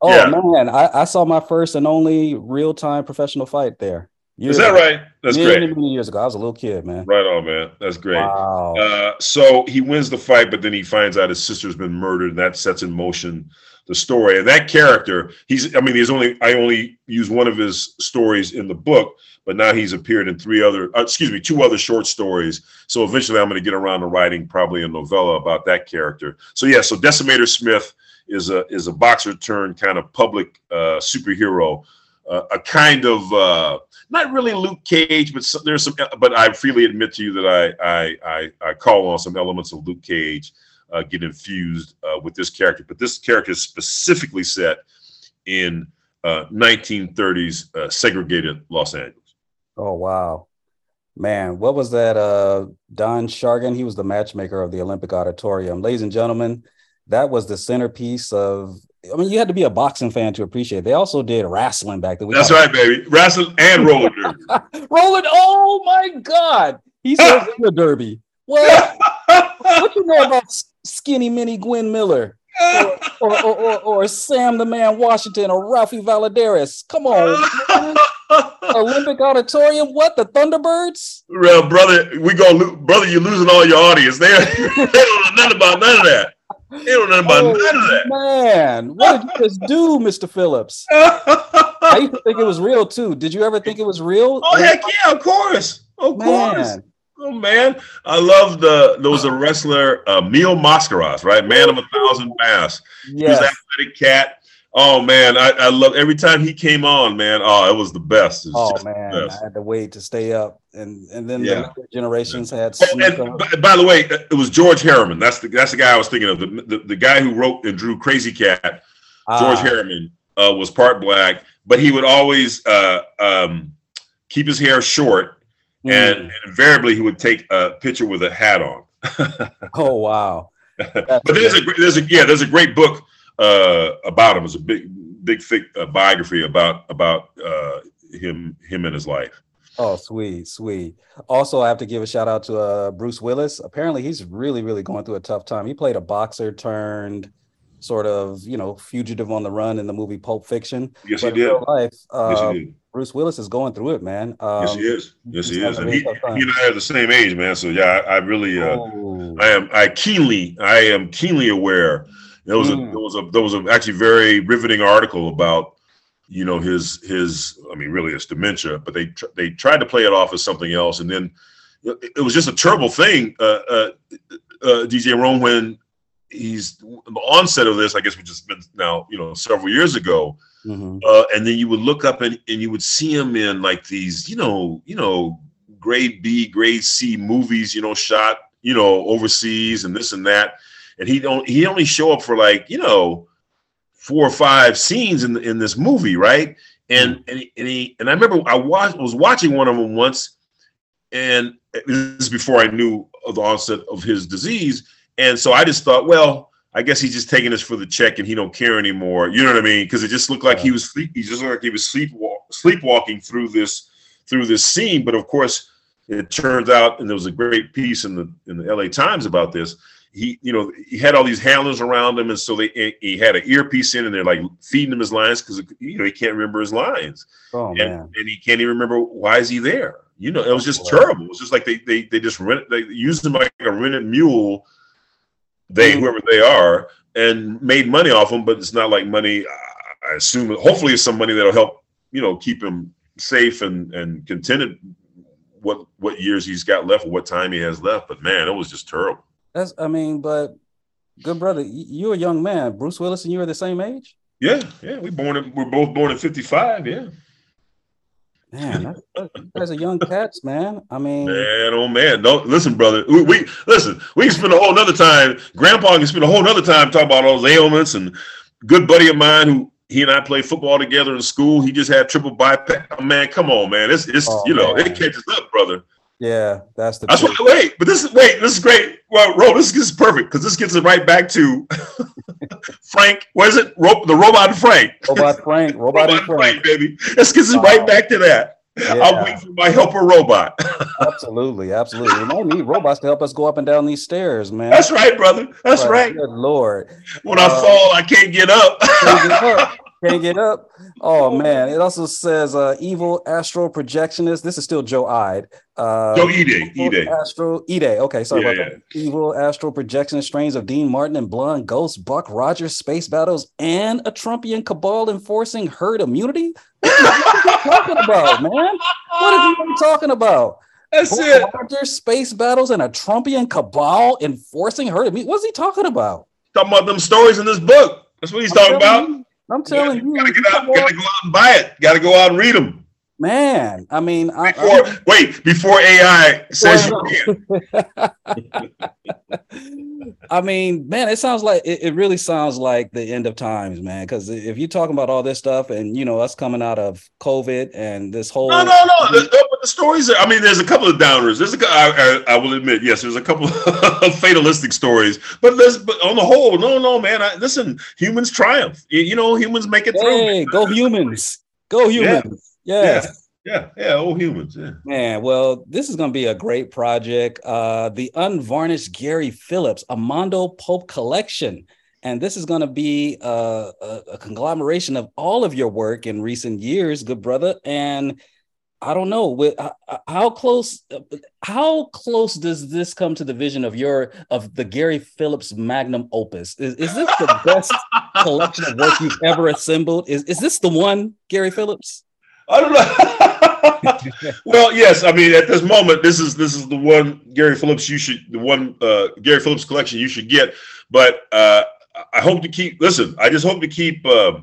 Oh Yeah. man, I, I saw my first and only real time professional fight there. is that right? That's many, great. Many years ago, I was a little kid, man. Right on, man. That's great. Wow. Uh, so he wins the fight, but then he finds out his sister's been murdered, and that sets in motion the story. And that character, he's I mean, he's only I only use one of his stories in the book, but now he's appeared in three other, uh, excuse me, two other short stories. So eventually, I'm going to get around to writing probably a novella about that character. So yeah, so Decimator Smith is a is a boxer turned kind of public uh, superhero, uh, a kind of. Uh, not really Luke Cage, but some, there's some. But I freely admit to you that I I I, I call on some elements of Luke Cage uh, get infused uh, with this character. But this character is specifically set in uh, 1930s uh, segregated Los Angeles. Oh wow. Man, what was that? Uh Don Chargin, he was the matchmaker of the Olympic Auditorium. Ladies and gentlemen, that was the centerpiece of I mean, you had to be a boxing fan to appreciate. it. They also did wrestling back then. We That's right, baby. Wrestling and roller (laughs) derby. Rolling. Oh my God. He's (laughs) in the derby. What? (laughs) what you know about skinny mini Gwen Miller? Or, or, or, or, Sam the Man Washington or Ralphie Valladares? Come on. (laughs) Olympic Auditorium? What? The Thunderbirds? Well, brother, we go, lo- brother. You're losing all your audience. They, (laughs) they don't know nothing about none of that. They don't know about oh, none of that. Oh, Man, what did you just do, Mr. Phillips? (laughs) I used to think it was real too. Did you ever think it was real? Oh heck yeah, of course, of course. Oh man, I love the there was a wrestler, uh, Mil Mascaras, right? Man of a thousand masks. He was athletic cat. Oh man, I, I love every time he came on, man. Oh, it was the best. Was Oh man, I had to wait to stay up, and and then Yeah. the generations had. Oh, and by, by the way, it was George Herriman. That's the that's the guy I was thinking of. The the, the guy who wrote and drew Krazy Kat. George Ah. Herriman uh, was part black, but he would always uh, um, keep his hair short, Hmm. and, and invariably he would take a picture with a hat on. (laughs) Oh wow. but there's a great- there's a yeah there's a great book uh, about him. It's a big big thick uh, biography about about uh, him him and his life. Oh, sweet, sweet. Also, I have to give a shout out to uh, Bruce Willis. Apparently, he's really, really going through a tough time. He played a boxer turned sort of, you know, fugitive on the run in the movie Pulp Fiction. Yes, he But in did. life, Yes, he did. Bruce Willis is going through it, man. Yes, Um, he is. Yes, he is. And he, he and I are the same age, man. So yeah, I, I really, uh, Oh. I am, I keenly, I am keenly aware, There was a Mm. there was a there was a actually very riveting article about you know his his I mean really it's dementia, but they tr- they tried to play it off as something else, and then it, it was just a terrible thing. Uh, uh, uh, DJ Rome when he's the onset of this, I guess, which has been now you know several years ago. Mhm. Uh, and then you would look up and, and you would see him in like these, you know, you know, grade B, grade C movies, you know, shot, you know, overseas and this and that. And he don't he only show up for like, you know, four or five scenes in the, in this movie, right? And and he, and he and I remember I watched was watching one of them once, and this is before I knew of the onset of his disease. And so I just thought, well, I guess he's just taking this for the check and he don't care anymore. You know what I mean? Because it just looked like he was sleep. He just looked like he was sleepwalk, sleepwalking through this through this scene. But of course, it turns out, and there was a great piece in the in the L.A. Times about this. He, you know, he had all these handlers around him, and so they he had an earpiece in, and they're like feeding him his lines because you know he can't remember his lines, Oh and, man. and he can't even remember why is he there. You know, it was oh, just Wow. terrible. It was just like they they they just rent they used him like a rented mule. They Mhm. whoever they are and made money off him, but it's not like money. I- I assume hopefully it's some money that'll help you know keep him safe and and contented. What what years he's got left, or what time he has left, but man, it was just terrible. That's I mean, but good brother, you're a young man. Bruce Willis and you are the same age. Yeah, yeah, we born in, we're both born in '55. Yeah, Man, that, that, you guys are young cats, man. I mean, man, oh man, don't listen, brother. We, we listen. We can spend a whole nother time. Grandpa can spend a whole nother time talking about all those ailments. And good buddy of mine who he and I played football together in school. He just had triple bypass. Man, come on, man. It's it's Oh, you know man. it catches up, brother. yeah, that's the That's why. Wait, but this is wait. This is great. Well, Ro, this is perfect because this gets it right back to (laughs) Frank. What is it? Ro- the robot Frank. Robot (laughs) Frank, Robot, Robot and Frank. Frank, baby. Gets it Wow. right back to that. Yeah. I'll wait for my helper robot. (laughs) Absolutely, absolutely. We might need robots to help us go up and down these stairs, man. That's right, brother. That's But right. Good lord. When I Uh, fall, I can't get up. Can't get up. (laughs) Can't get up. Oh man. It also says uh evil astral projectionist. This is still Joe Ide. Uh Joe Ide, evil Ide. Astro Ide. Okay, sorry Yeah, about that. Evil astral projection strains of Dean Martin and Blonde Ghost, Buck Rogers, space battles, and a Trumpian cabal enforcing herd immunity. What are you talking about, man? What are you talking about? That's Buck it. Rogers, space battles, and a Trumpian cabal enforcing herd immunity. What's he talking about? Talking about them stories in this book. That's what he's I'm talking about. you. I'm telling you, Gotta you get out. Gotta go out and buy it. Gotta go out and read them. Man. I mean, I, Before, I- wait, before AI says you can't. (laughs) I mean, man, it sounds like it, it really sounds like the end of times, man. Because if you're talking about all this stuff, and you know, us coming out of COVID and this whole No, no, no. The, the- but the stories. Are, I mean, there's a couple of downers. There's a. I, I, I will admit, yes, there's a couple of (laughs) fatalistic stories. But there's, but on the whole, no, no, man. I, listen, humans triumph. You, you know, humans make it through. hey, go humans, go humans, yes. Yeah, yeah, yeah. old humans. Yeah. Man, well, this is going to be a great project. Uh, the Unvarnished Gary Phillips, a Mondo Pulp collection. And this is going to be uh, a, a conglomeration of all of your work in recent years, good brother. And I don't know with how close, how close does this come to the vision of your of the Gary Phillips magnum opus? Is, is this the best (laughs) collection of work you've ever assembled? Is is this the one, Gary Phillips? I don't know. (laughs) well, yes. I mean, at this moment, this is this is the one Gary Phillips you should the one uh, Gary Phillips collection you should get. But uh, I hope to keep. Listen, I just hope to keep uh,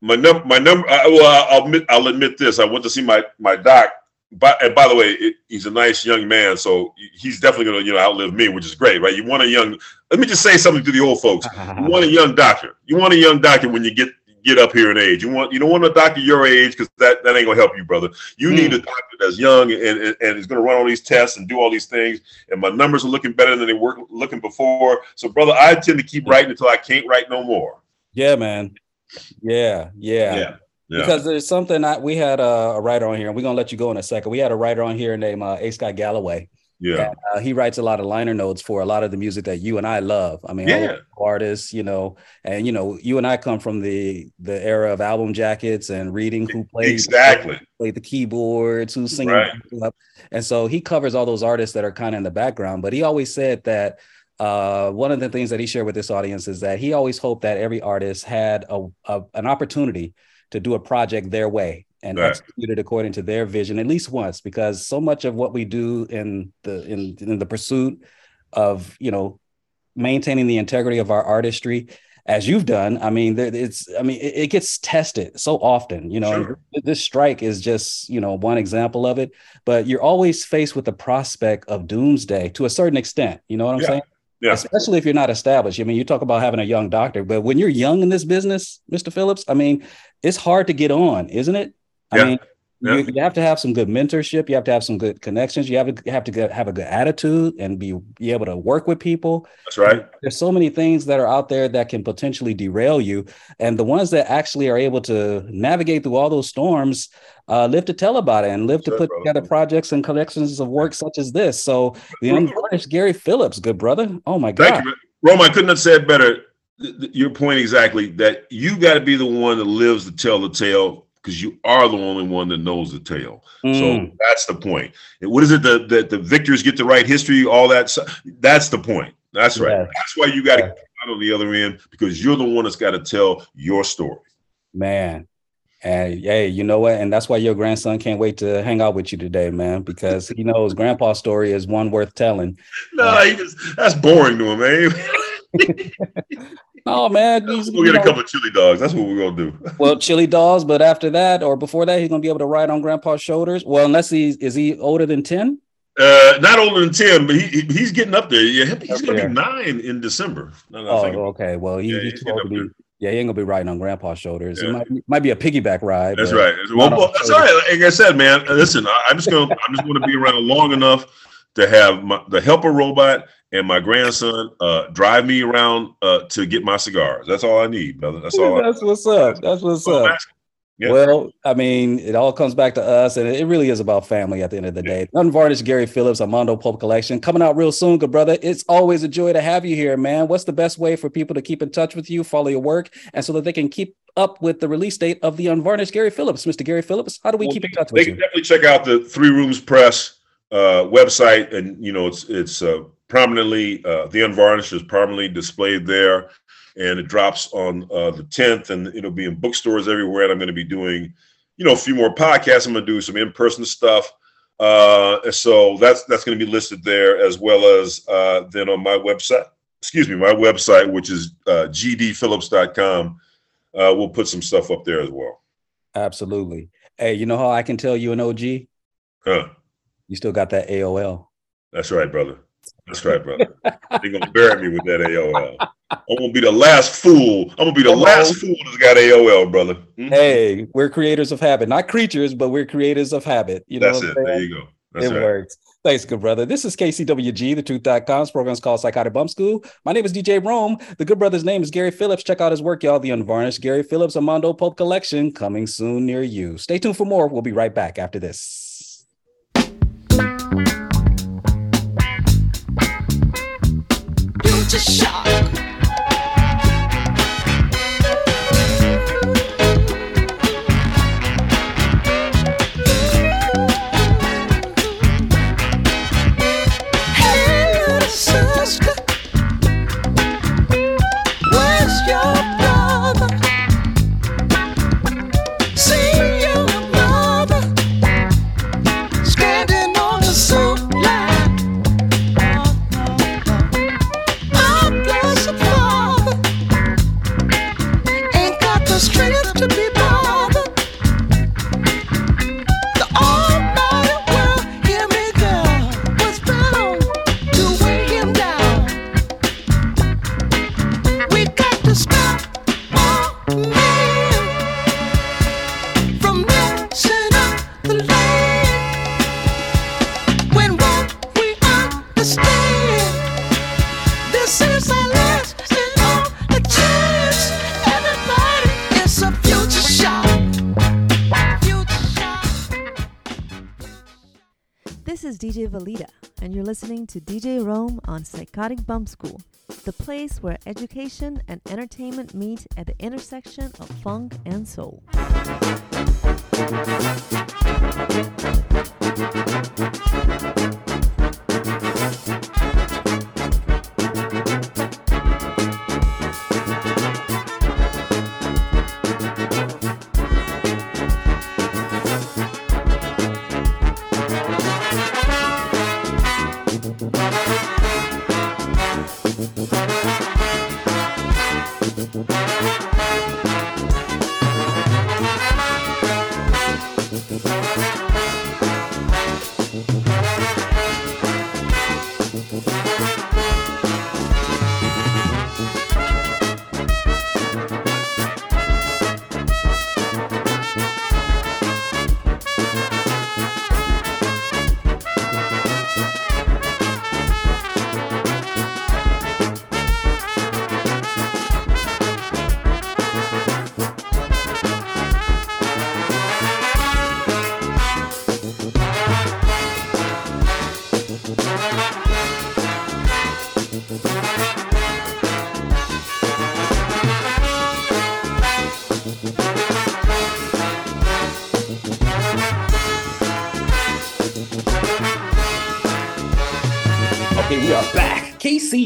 my number. My number. I, well, I'll admit, I'll admit this. I went to see my my doc. But and by the way, it, he's a nice young man, so he's definitely going to you know outlive me, which is great, right? You want a young. Let me just say something to the old folks. You want a young doctor. You want a young doctor when you get get up here in age. You want you don't want a doctor your age because that, that ain't gonna help you, brother. You need a doctor that's young and, and, and is gonna run all these tests and do all these things. And my numbers are looking better than they were looking before. So, brother, I tend to keep writing until I can't write no more. Yeah, man. Yeah, yeah. Yeah. Yeah. Because there's something that we had a, a writer on here, and we're gonna let you go in a second. We had a writer on here named uh, A. Scott Galloway. Yeah. Uh, he writes a lot of liner notes for a lot of the music that you and I love. I mean, Yeah. artists, you know, and you know, you and I come from the the era of album jackets and reading who played Exactly. played the keyboards, who's singing, Right. and so he covers all those artists that are kind of in the background. But he always said that uh, one of the things that he shared with this audience is that he always hoped that every artist had a, a an opportunity to do a project their way and Right. execute it according to their vision at least once, because so much of what we do in the in, in the pursuit of you know maintaining the integrity of our artistry as you've done i mean it's i mean it, it gets tested so often you know Sure. this strike is just you know one example of it but you're always faced with the prospect of doomsday to a certain extent you know what i'm Yeah. saying Yeah. especially if you're not established i mean you talk about having a young doctor but when you're young in this business mr phillips i mean it's hard to get on isn't it i Yeah. mean Yeah. you, you have to have some good mentorship you have to have some good connections you have to you have to get, have a good attitude and be be able to work with people That's right. there's so many things that are out there that can potentially derail you and the ones that actually are able to navigate through all those storms uh, live to tell about it and live to put brother. together projects and collections of work such as this so the unvarnished gary phillips good brother oh my god Thank you, Rome. I couldn't have said better. Your point exactly that you got to be the one that lives to tell the tale because you are the only one that knows the tale. So Mm. that's the point. What is it that the, the victors get to write history? All that. That's the point. That's right. Yes. That's why you got to come out on the other end because you're the one that's got to tell your story. Man. And hey, you know what? And that's why your grandson can't wait to hang out with you today, man, because he knows grandpa's story is one worth telling. No, he just, that's boring to him, man. (laughs) (laughs) Oh man, he's, we'll you get a couple of chili dogs. That's what we're gonna do. (laughs) well, chili dogs, but after that or before that, he's gonna be able to ride on grandpa's shoulders. Well, unless he's is he older than 10? Uh, not older than ten, but he, he he's getting up there. Yeah, he's gonna there. be nine in December. No, no, Oh, okay. Well, he, Yeah, he's he's gonna up be. Yeah, he ain't gonna be riding on grandpa's shoulders. It might, might be a piggyback ride. That's right. Well, well, that's shoulders. all right. Like I said, man, listen, I, I'm just gonna I'm just gonna be around long enough to have my, the helper robot and my grandson uh, drive me around uh, to get my cigars. That's all I need, brother. That's all. I, That's what's up. That's what's that's up. Yeah. Well, I mean, it all comes back to us, and it really is about family at the end of the day. Unvarnished Gary Phillips, a Mondo Pulp Collection, coming out real soon, good brother. It's always a joy to have you here, man. What's the best way for people to keep in touch with you, follow your work, and so that they can keep up with the release date of the Unvarnished Gary Phillips, Mr. Gary Phillips? How do we Well, keep in touch They with you? They can definitely check out the Three Rooms Press uh, website, and you know it's it's uh, prominently uh, the unvarnished is prominently displayed there, and it drops on uh, the tenth, and it'll be in bookstores everywhere. And I'm going to be doing, you know, a few more podcasts. I'm going to do some in person stuff. Uh, and so that's that's going to be listed there as well as uh, then on my website. Excuse me, my website, which is uh, gdphillips.com. Uh, we'll put some stuff up there as well. Absolutely. Hey, you know how I can tell you an OG? Huh. You still got that AOL. That's right, brother. That's right, brother. They're gonna bury me with that AOL. I'm gonna be the last fool. I'm gonna be the Come last on. fool that's got AOL, brother. Mhm. Hey, we're creators of habit, not creatures, but we're creators of habit. You know That's it. There you go. That's it right. works. Thanks, good brother. This is KCWG, the truth.com's program is called Psychotic Bump School. My name is DJ Rome. The good brother's name is Gary Phillips. Check out his work, y'all. The Unvarnished Gary Phillips a Mondo Pulp Collection coming soon near you. Stay tuned for more. We'll be right back after this. Future shock. Hey, listening to DJ Rome on Psychotic Bump School, the place where education and entertainment meet at the intersection of funk and soul.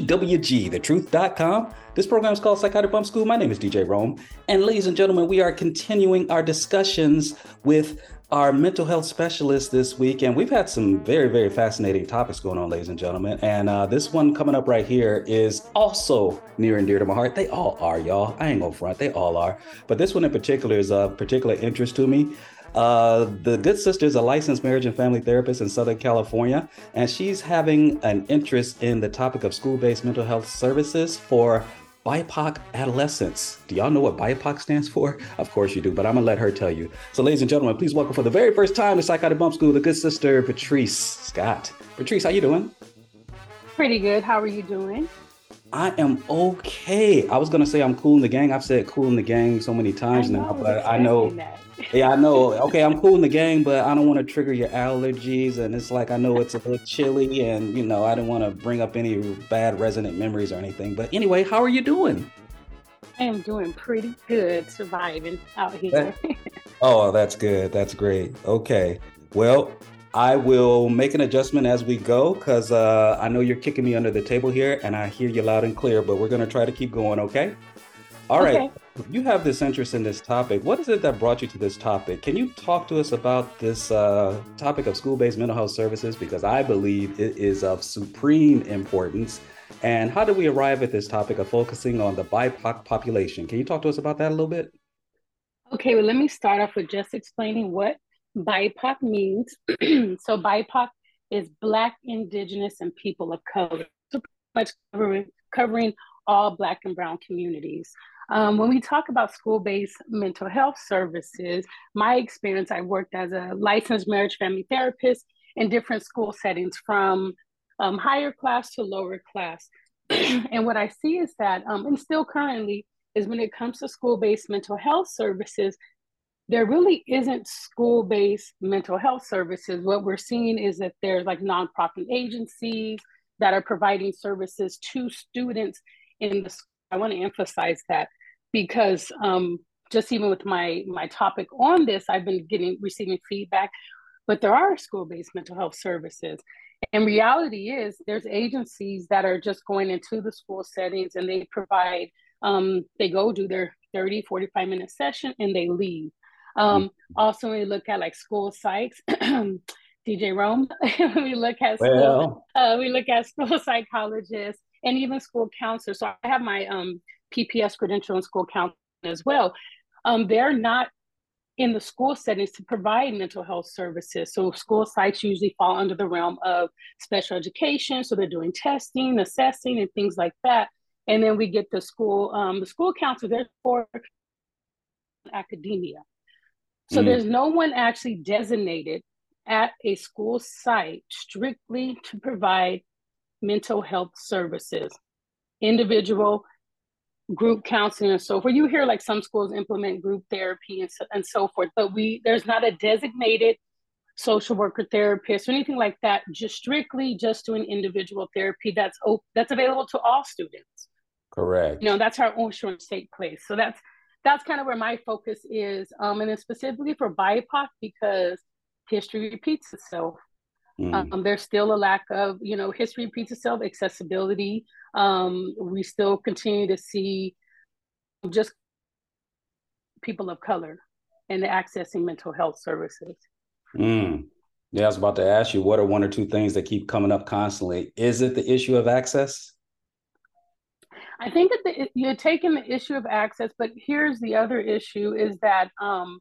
KCWG, thetruth.com. This program is called Psychotic Bump School. My name is DJ Rome. And ladies and gentlemen, we are continuing our discussions with our mental health specialist this week. And we've had some very, very fascinating topics going on, ladies and gentlemen. And uh, this one coming up right here is also near and dear to my heart. They all are, y'all. I ain't gonna front, they all are. But this one in particular is of particular interest to me. Uh, the good sister is a licensed marriage and family therapist in Southern California, and she's having an interest in the topic of school based mental health services for BIPOC adolescents. Do y'all know what BIPOC stands for? (laughs) Of course you do, but I'm gonna let her tell you. So, ladies and gentlemen, please welcome for the very first time to Psychotic Bump School, the good sister Patrice Scott. Patrice, how you doing? Pretty good. How are you doing? I am okay. I was gonna say I'm cool in the gang. I've said cool in the gang so many times now, but I know. That. (laughs) Yeah, I know. Okay, I'm cool in the gang, but I don't want to trigger your allergies. And it's like I know it's a little chilly, and you know I don't want to bring up any bad resonant memories or anything. But anyway, how are you doing? I am doing pretty good, surviving out here. (laughs) Oh, that's good. That's great. Okay. Well, I will make an adjustment as we go because uh, I know you're kicking me under the table here, and I hear you loud and clear. But we're gonna try to keep going. Okay. All right. Okay. You have this interest in this topic. What is it that brought you to this topic? Can you talk to us about this uh, topic of school based mental health services? Because I believe it is of supreme importance. And how did we arrive at this topic of focusing on the BIPOC population? Can you talk to us about that a little bit? Okay, well, let me start off with just explaining what BIPOC means. (clears throat) so, BIPOC is Black, Indigenous, and people of color, so much covering, covering all Black and Brown communities. Um, when we talk about school based mental health services, my experience, I worked as a licensed marriage family therapist in different school settings from um, higher class to lower class. (clears throat) and what I see is that, um, and still currently, is when it comes to school based mental health services, there really isn't school based mental health services. What we're seeing is that there's like nonprofit agencies that are providing services to students in the school. I want to emphasize that because um, just even with my my topic on this, I've been getting receiving feedback, but there are school based mental health services. And reality is, there's agencies that are just going into the school settings and they provide, um, they go do their 30, 45 minute session and they leave. Um, also, when we look at like school psychs, (clears throat) DJ Rome, (laughs) we look at school, Well. uh, we look at (laughs) school psychologists and even school counselors. So I have my um, PPS credential in school counseling as well. Um, they're not in the school settings to provide mental health services. So school sites usually fall under the realm of special education. So they're doing testing, assessing, and things like that. And then we get the school, um, the school counselor, they're for academia. So Mm. there's no one actually designated at a school site strictly to provide mental health services, individual, group counseling, and so forth. You hear like some schools implement group therapy and so, and so forth, but we there's not a designated social worker therapist or anything like that. Just strictly just doing individual therapy that's op- that's available to all students Correct. you know that's how insurance take place so that's that's kind of where my focus is um, and then specifically for bipoc because history repeats itself Mm. um, there's still a lack of you know history repeats itself accessibility um, we still continue to see just people of color and accessing mental health services Mm. Yeah, I was about to ask you, what are one or two things that keep coming up constantly? Is it the issue of access? I think that you're taking the issue of access, but here's the other issue is that um,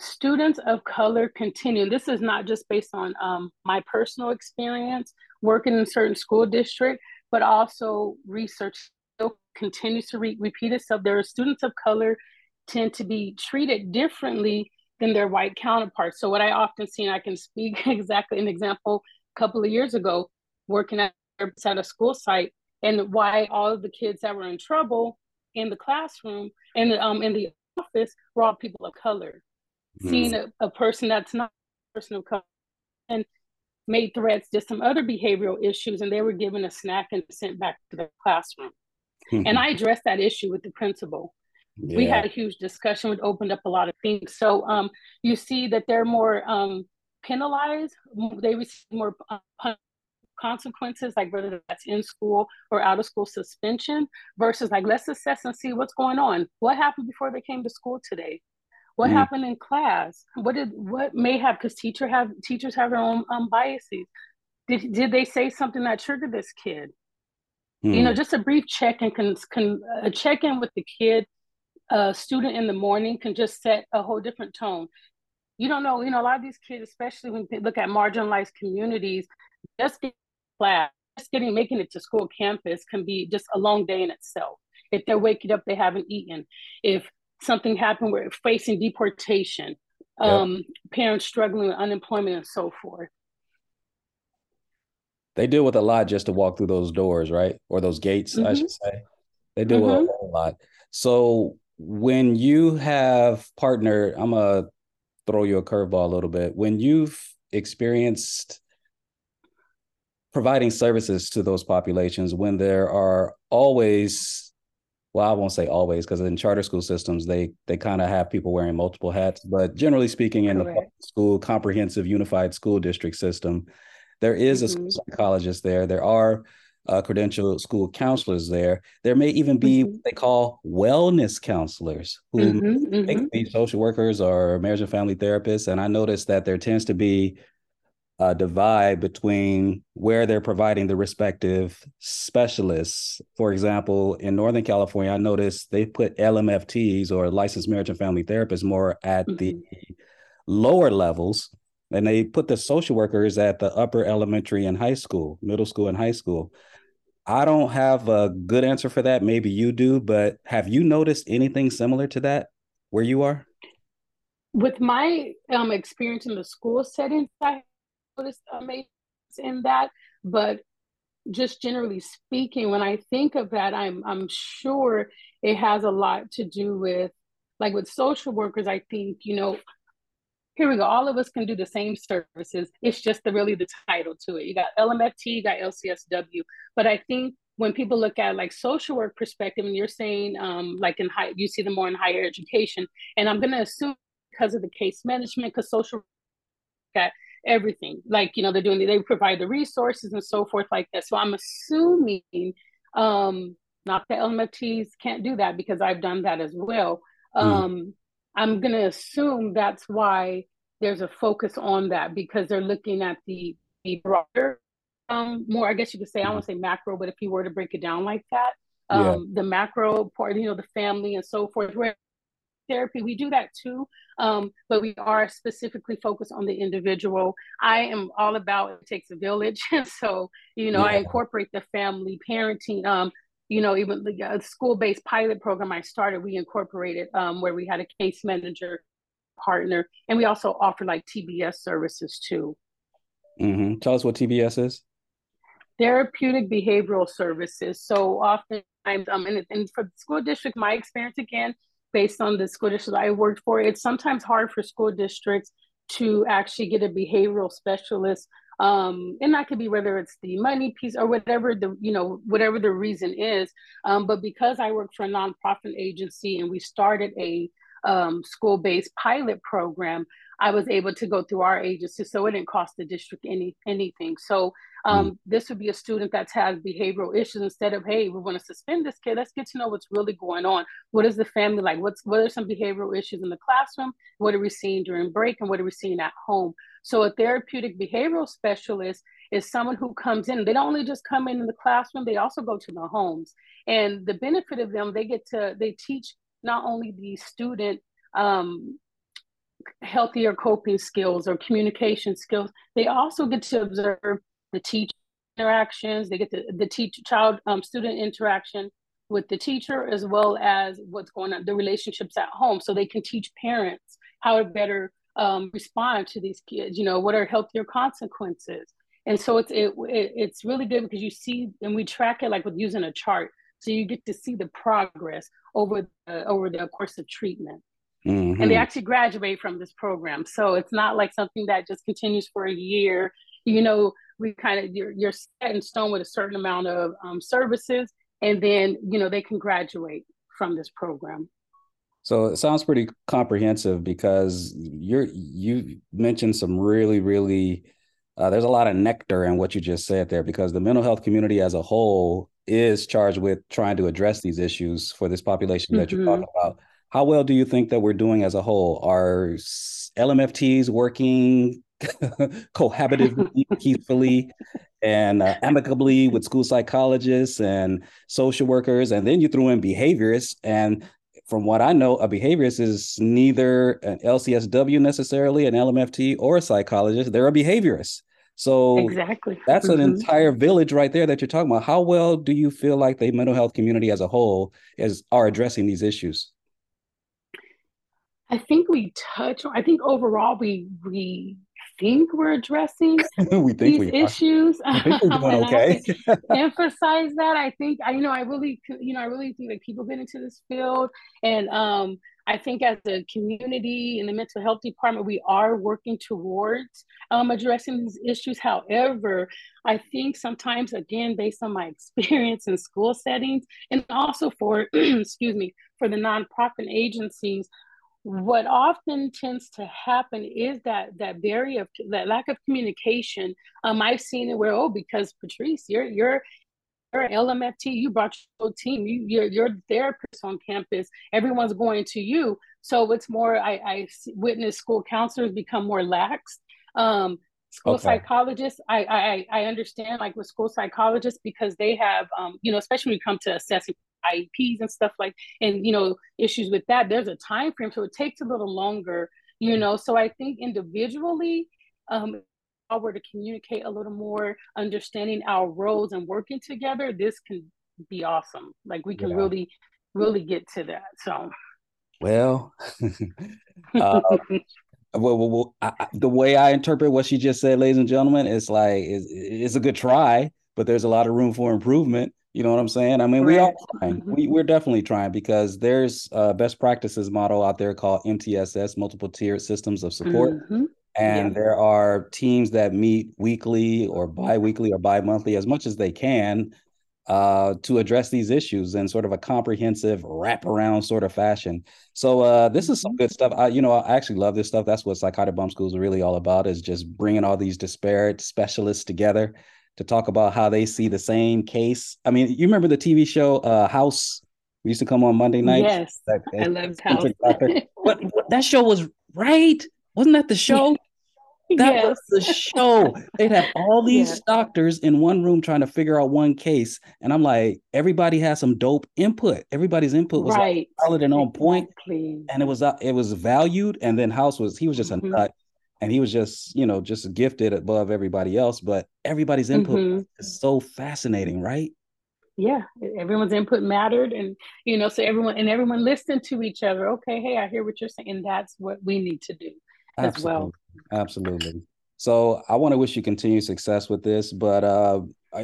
students of color continue. This is not just based on um, my personal experience working in a certain school district, but also research continues to re- repeat itself. There are students of color tend to be treated differently than their white counterparts. So what I often see, and I can speak (laughs) exactly an example, a couple of years ago, working at, at a school site, and why all of the kids that were in trouble in the classroom and um, in the office were all people of color. Mm. Seeing a, a person that's not a person of color and made threats, did some other behavioral issues, and they were given a snack and sent back to the classroom. and I addressed that issue with the principal. We had a huge discussion, which opened up a lot of things. So um, you see that they're more um, penalized, they receive more uh, pun- consequences, like whether that's in school or out of school suspension, versus like let's assess and see what's going on. What happened before they came to school today? What Mm. happened in class? What did what may have because teacher have teachers have their own um, biases. Did did they say something that triggered this kid? You know, Mm. just a brief check and can, can a check in with the kid, a student in the morning can just set a whole different tone. You don't know, you know, a lot of these kids, especially when they look at marginalized communities, just class, just getting making it to school campus can be just a long day in itself. If they're waking up, they haven't eaten. If something happened where facing deportation, Yep. um, parents struggling with unemployment and so forth. They deal with a lot just to walk through those doors, right? Or those gates, I Mhm. should say. They deal with Mhm. a lot. So when you have partnered, I'm gonna throw you a curveball a little bit. When you've experienced providing services to those populations, when there are always, well, I won't say always, because in charter school systems, they they kind of have people wearing multiple hats. But generally speaking, in the Correct. public school comprehensive unified school district system, there is a school Mhm. psychologist there. There are uh, credentialed school counselors there. There may even be what they call wellness counselors who Mhm, they mhm. could be social workers or marriage and family therapists. And I noticed that there tends to be a divide between where they're providing the respective specialists. For example, in Northern California, I noticed they put LMFTs or licensed marriage and family therapists more at the lower levels, and they put the social workers at the upper elementary and high school, middle school and high school. I don't have a good answer for that. Maybe you do, but have you noticed anything similar to that where you are? with my um, experience in the school setting, I noticed amazing in that. But just generally speaking, when I think of that, I'm I'm sure it has a lot to do with like with social workers. I think you know, here we go. All of us can do the same services. It's just the really the title to it. You got LMFT, you got LCSW, but I think when people look at like social work perspective, and you're saying um, like in high, you see them more in higher education, and I'm going to assume because of the case management, because social work at everything, like you know they're doing, they provide the resources and so forth like that. So I'm assuming, um, not the LMFTs can't do that because I've done that as well. Um, I'm going to assume that's why there's a focus on that because they're looking at the, the broader, um, more, I guess you could say, I want to say macro, but if you were to break it down like that, um, Yeah. the macro part, you know, the family and so forth, where therapy, we do that too, um, but we are specifically focused on the individual. I am all about it takes a village. (laughs) so, you know, I incorporate the family parenting, um, you know, even the uh, school-based pilot program I started, we incorporated um, where we had a case manager partner, and we also offer like TBS services too. hmm Tell us what TBS is. Therapeutic behavioral services. So oftentimes, um, and, and for the school district, my experience again, based on the school district I worked for, it's sometimes hard for school districts to actually get a behavioral specialist um, and that could be whether it's the money piece or whatever the you know whatever the reason is um, but because i work for a nonprofit agency and we started a um, school-based pilot program i was able to go through our agency so it didn't cost the district any anything. So um, this would be a student that's had behavioral issues instead of hey we want to suspend this kid. Let's get to know what's really going on. What is the family like? What's what are some behavioral issues in the classroom? What are we seeing during break and what are we seeing at home? So a therapeutic behavioral specialist is someone who comes in. They don't only just come in, in the classroom, they also go to the homes. And the benefit of them, they get to, they teach not only the student um, healthier coping skills or communication skills, they also get to observe the teacher interactions, they get the, the teach child um, student interaction with the teacher as well as what's going on, the relationships at home. So they can teach parents how to better um, respond to these kids, you know, what are healthier consequences. And so it's it, it it's really good because you see and we track it like with using a chart. So you get to see the progress over the, over the course of treatment. And they Mhm. actually graduate from this program. So it's not like something that just continues for a year. You know, we kind of you're, you're set in stone with a certain amount of um, services, and then you know they can graduate from this program. So it sounds pretty comprehensive because you're you mentioned some really really uh, there's a lot of nectar in what you just said there because the mental health community as a whole is charged with trying to address these issues for this population that you're talking about. How well do you think that we're doing as a whole? Are LMFTs working (laughs) cohabitively, (laughs) peacefully, and uh, amicably with school psychologists and social workers? And then you threw in behaviorists. And from what I know, a behaviorist is neither an LCSW necessarily, an LMFT, or a psychologist. They're a behaviorist. So Exactly. that's an Mhm. entire village right there that you're talking about. How well do you feel like the mental health community as a whole is are addressing these issues? I think we touch. I think overall we we think we're addressing (laughs) we think these we issues. I think we're doing (laughs) okay. (laughs) emphasize that. I think I, you know, I really, you know, I really think that people get into this field, and um, I think as a community in the mental health department, we are working towards um, addressing these issues. However, I think sometimes, again, based on my (laughs) experience in school settings, and also for, (clears throat) excuse me, for the nonprofit agencies, what often tends to happen is that that barrier that lack of communication. Um, I've seen it where oh, because Patrice, you're you're you're an LMFT, you brought your whole team, you you're you're the therapist on campus, everyone's going to you. So it's more I I witness school counselors become more lax. Um, school Okay. psychologists, I, I I understand like with school psychologists because they have um, you know, especially when you come to assessing IEPs and stuff like and you know issues with that there's a time frame so it takes a little longer you know so I think individually um were to communicate a little more understanding our roles and working together this can be awesome like we can Yeah. really really get to that so Well, (laughs) uh, (laughs) well, well, well I, the way I interpret what she just said, ladies and gentlemen, is like it's, it's a good try, but there's a lot of room for improvement. You know what I'm saying? I mean, we are trying. We, we're definitely trying because there's a best practices model out there called MTSS, multiple tiered systems of support. Mhm. And Yeah. there are teams that meet weekly or bi-weekly or bi-monthly as much as they can uh, to address these issues in sort of a comprehensive wraparound sort of fashion. So uh, this is some good stuff. I, you know, I actually love this stuff. That's what Psychotic Bump School is really all about is just bringing all these disparate specialists together to talk about how they see the same case. I mean, you remember the TV show uh, House? We used to come on Monday nights. Yes, That- I loved House. but, but that show was right. Wasn't that the show? (laughs) That was the show. They'd have all (laughs) these Yes. doctors in one room trying to figure out one case. And I'm like, everybody has some dope input. Everybody's input was like Right. solid and on point. Exactly. And it was uh, it was valued. And then House was he was just a Mhm. nut. And he was just, you know, just gifted above everybody else. But everybody's input Mhm. is so fascinating, right? yeah everyone's input mattered and you know so everyone and everyone listened to each other okay hey i hear what you're saying and that's what we need to do as well Absolutely. Absolutely. So I want to wish you continued success with this, but uh,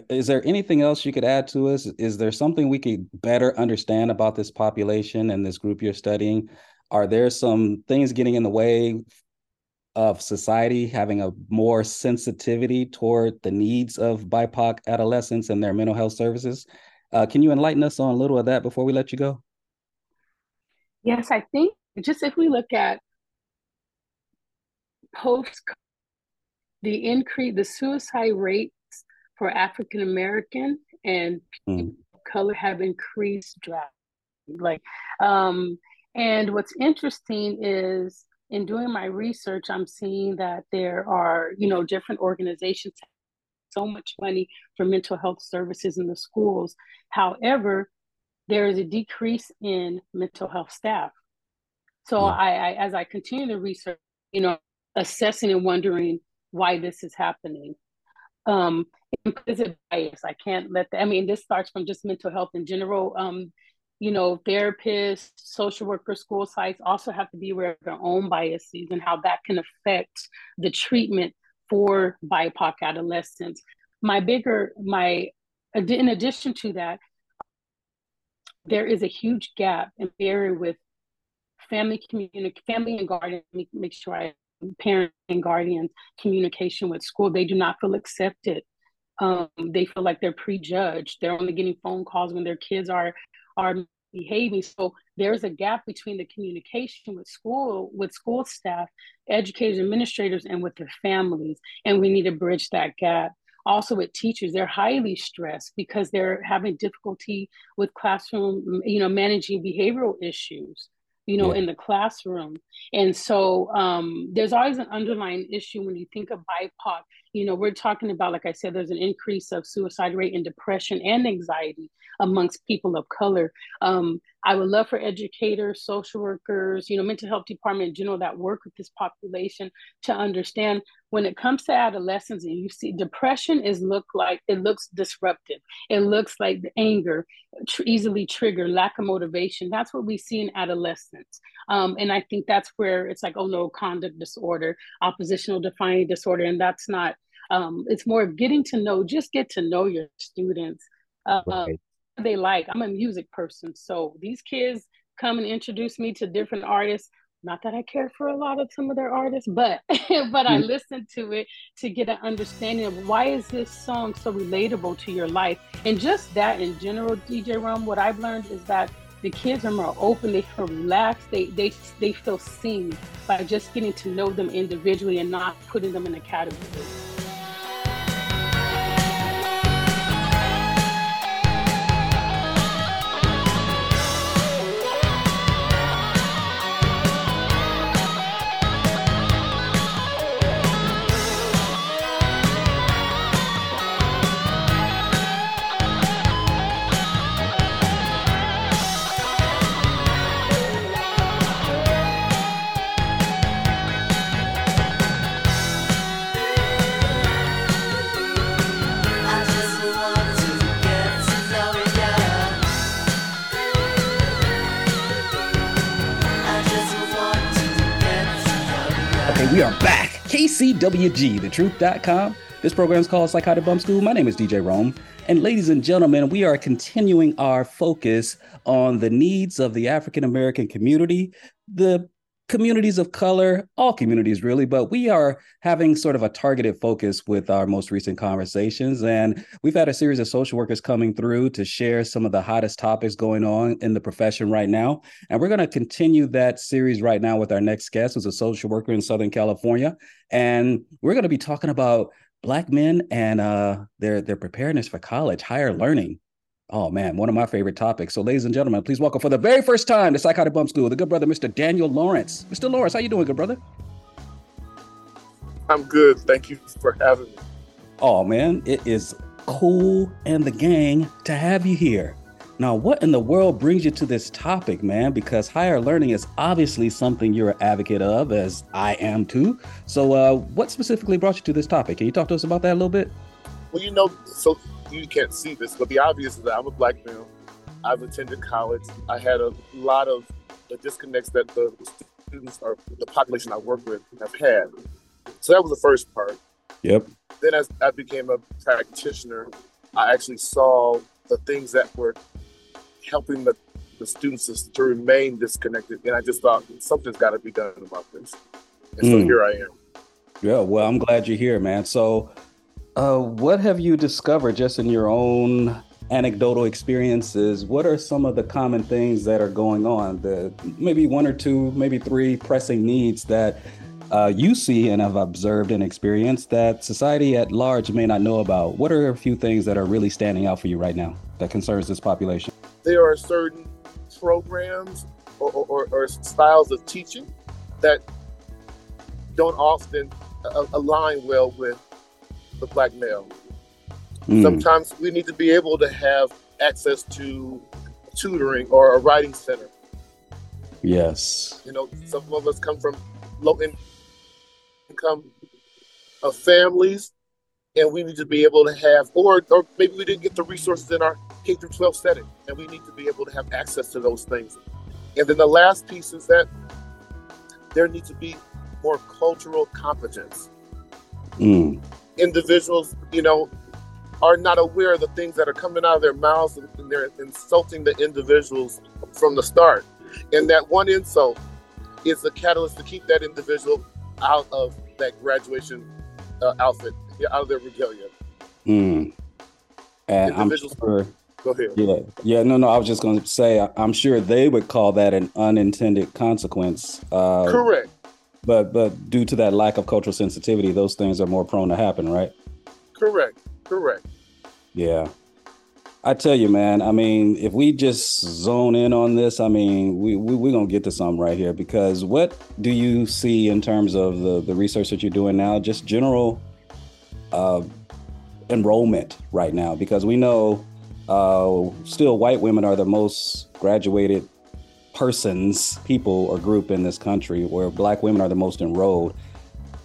is there anything else you could add to us? Is there something we could better understand about this population and this group you're studying? Are there some things getting in the way of society having a more sensitivity toward the needs of BIPOC adolescents and their mental health services? Uh, can you enlighten us on a little of that before we let you go? yes i think just if we look at post the increase the suicide rates for african american and people of color have increased drastically. Like um and what's interesting is in doing my research i'm seeing that there are you know different organizations so much money for mental health services in the schools. However there is a decrease in mental health staff. So I, I as i continue to research you know assessing and wondering why this is happening. Um implicit bias i can't let that i mean this starts from just mental health in general. Um you know therapists social workers school sites also have to be aware of their own biases and how that can affect the treatment for bipoc adolescents. My bigger my in addition to that there is a huge gap and barrier with family community family and guardian make, make sure i parent and guardians communication with school they do not feel accepted. Um, they feel like they're prejudged. They're only getting phone calls when their kids are are behaving so there's a gap between the communication with school with school staff educators administrators and with their families and we need to bridge that gap. Also with teachers they're highly stressed because they're having difficulty with classroom you know managing behavioral issues you know Yeah. in the classroom and so um, there's always an underlying issue when you think of bipoc you know we're talking about like i said there's an increase of suicide rate and depression and anxiety amongst people of color. Um, i would love for educators social workers you know mental health department in general that work with this population to understand when it comes to adolescence and you see depression is look like it looks disruptive. It looks like the anger tr- easily trigger lack of motivation. That's what we see in adolescence um, and i think that's where it's like oh no conduct disorder oppositional defining disorder and that's not um, it's more of getting to know just get to know your students uh, Right. they like i'm a music person so these kids come and introduce me to different artists not that I care for a lot of some of their artists, but (laughs) but I Mhm. listen to it to get an understanding of why is this song so relatable to your life, and just that in general, DJ Rome. What I've learned is that the kids are more open, they feel relaxed, they they they feel seen by just getting to know them individually and not putting them in a category. Back. KCWG, thetruth.com. This program is called Psychotic Bump School. My name is DJ Rome. And ladies and gentlemen, we are continuing our focus on the needs of the African American community, the communities of color, all communities really, but we are having sort of a targeted focus with our most recent conversations. And we've had a series of social workers coming through to share some of the hottest topics going on in the profession right now. And we're going to continue that series right now with our next guest, who's a social worker in Southern California. And we're going to be talking about Black men and uh, their, their preparedness for college, higher learning. Oh man, one of my favorite topics. So, ladies and gentlemen, please welcome for the very first time to Psychotic Bump School, the good brother, Mr. Daniel Lawrence. Mr. Lawrence, how you doing, good brother? I'm good. Thank you for having me. Oh man, it is cool and the gang to have you here. Now, what in the world brings you to this topic, man? Because higher learning is obviously something you're an advocate of, as I am too. So, uh, what specifically brought you to this topic? Can you talk to us about that a little bit? Well, you know, so you can't see this, but the obvious is that I'm a black male. I've attended college. I had a lot of the disconnects that the students or the population I work with have had. So that was the first part. Yep. Then as I became a practitioner, I actually saw the things that were helping the, the students to- to remain disconnected. And I just thought something's got to be done about this. And so Mm. here I am. Yeah, well, I'm glad you're here, man. So, uh, what have you discovered just in your own anecdotal experiences? What are some of the common things that are going on? The maybe one or two, maybe three pressing needs that uh, you see and have observed and experienced that society at large may not know about. What are a few things that are really standing out for you right now that concerns this population? there are certain programs or, or, or styles of teaching that don't often align well with the black male. Mm, Sometimes we need to be able to have access to tutoring or a writing center. yes. You know, some of us come from low income of families, and we need to be able to have, or or maybe we didn't get the resources in our K through 12 setting, and we need to be able to have access to those things. And then the last piece is that there needs to be more cultural competence. Mm, Individuals, you know, are not aware of the things that are coming out of their mouths, and and they're insulting the individuals from the start. And that one insult is the catalyst to keep that individual out of that graduation uh, outfit, out of their regalia. mm. And I'm sure Go ahead. Yeah, yeah, no, no. I was just going to say, I'm sure they would call that an unintended consequence. Uh, Correct. But but due to that lack of cultural sensitivity, those things are more prone to happen, right? Correct. Correct. Yeah. I tell you, man, I mean, if we just zone in on this, I mean, we, we, we're going to get to something right here because what do you see in terms of the, the research that you're doing now, just general uh, enrollment right now? Because we know uh, still white women are the most graduated persons, people, or group in this country, where black women are the most enrolled.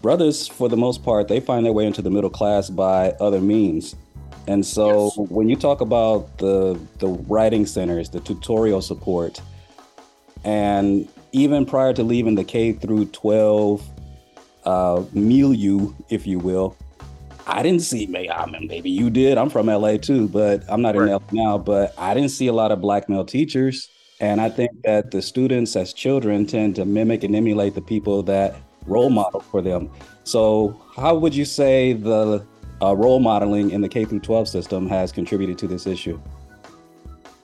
Brothers, for the most part, they find their way into the middle class by other means. And so when you talk about the the writing centers, the tutorial support, and even prior to leaving the K through 12 uh, milieu, if you will, I didn't see. Maybe, I mean, maybe you did. I'm from LA too, but I'm not in LA now. But I didn't see a lot of black male teachers, and I think that the students as children tend to mimic and emulate the people that role model for them. So, how would you say the uh, role modeling in the K through 12 system has contributed to this issue?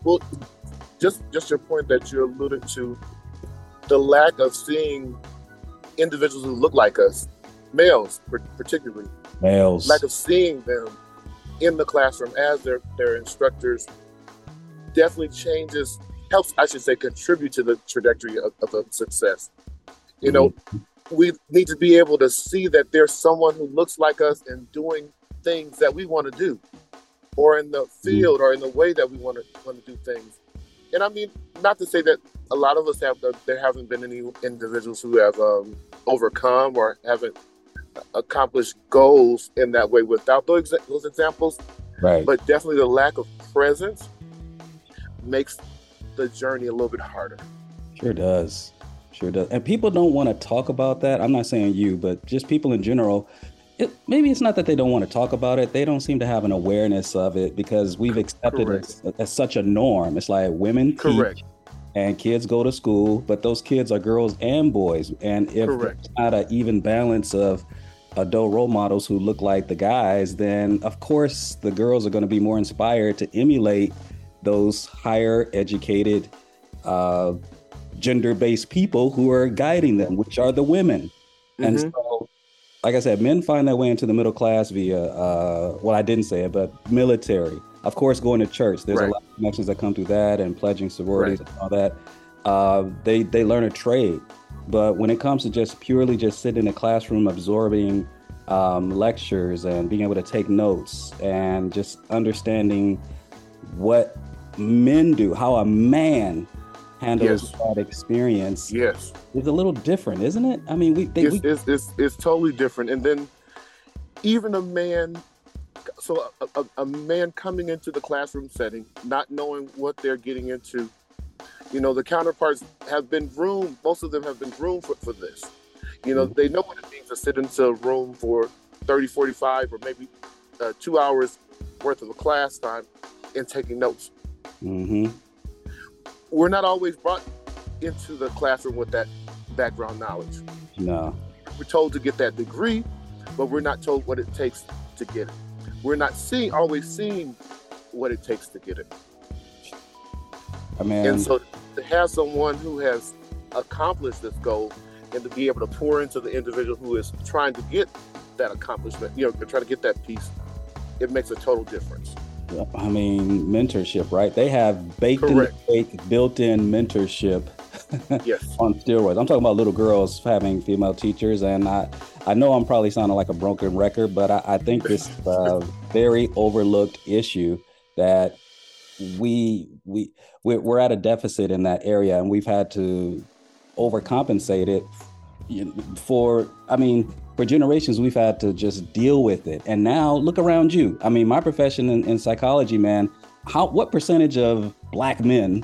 Well, just just your point that you alluded to, the lack of seeing individuals who look like us, males particularly, Males. lack of seeing them in the classroom as their their instructors definitely changes helps I should say contribute to the trajectory of, of a success. You know, mm-hmm. we need to be able to see that there's someone who looks like us and doing things that we want to do, or in the mm-hmm. field or in the way that we want to want to do things. And I mean, not to say that a lot of us have uh, there haven't been any individuals who have um, overcome or haven't uh, accomplished goals in that way without those, those examples. Right. But definitely the lack of presence makes the journey a little bit harder. Sure does. Sure does. And people don't want to talk about that. I'm not saying you, but just people in general. It, maybe it's not that they don't want to talk about it. They don't seem to have an awareness of it because we've accepted it as, such a norm. It's like women Correct. and kids go to school, but those kids are girls and boys. And if Correct. not an even balance of adult role models who look like the guys, then of course the girls are going to be more inspired to emulate those higher educated, uh, gender based people who are guiding them, which are the women. And Mhm. so, like I said, men find their way into the middle class via, uh, well, I didn't say it, but military. Of course, going to church. There's Right. a lot of connections that come through that and pledging sororities and all that. Uh, they, they learn a trade. But when it comes to just purely just sitting in a classroom absorbing um, lectures and being able to take notes and just understanding what men do, how a man handles Yes. that experience Yes. is a little different, isn't it? I mean, we, they, it's, we it's, it's, it's totally different. And then even a man, so a, a, a man coming into the classroom setting, not knowing what they're getting into, you know, the counterparts have been groomed, most of them have been groomed for, for this. You know, they know what it means to sit into a room for 30, 45, or maybe uh, two hours worth of a class time and taking notes. Hmm We're not always brought into the classroom with that background knowledge. no. We're told to get that degree, but we're not told what it takes to get it. We're not seeing always seeing what it takes to get it. I mean, And so to have someone who has accomplished this goal and to be able to pour into the individual who is trying to get that accomplishment, you know, to try to get that piece, it makes a total difference. I mean, mentorship, right? They have baked Correct. in the cake, built-in mentorship Yes. (laughs) on steroids. I'm talking about little girls having female teachers, and I, I know I'm probably sounding like a broken record, but I, I think this is a very overlooked issue that we we we're, we're at a deficit in that area, and we've had to overcompensate it for. I mean, for generations, we've had to just deal with it, and now look around you. I mean, my profession in, in psychology, man. How what percentage of black men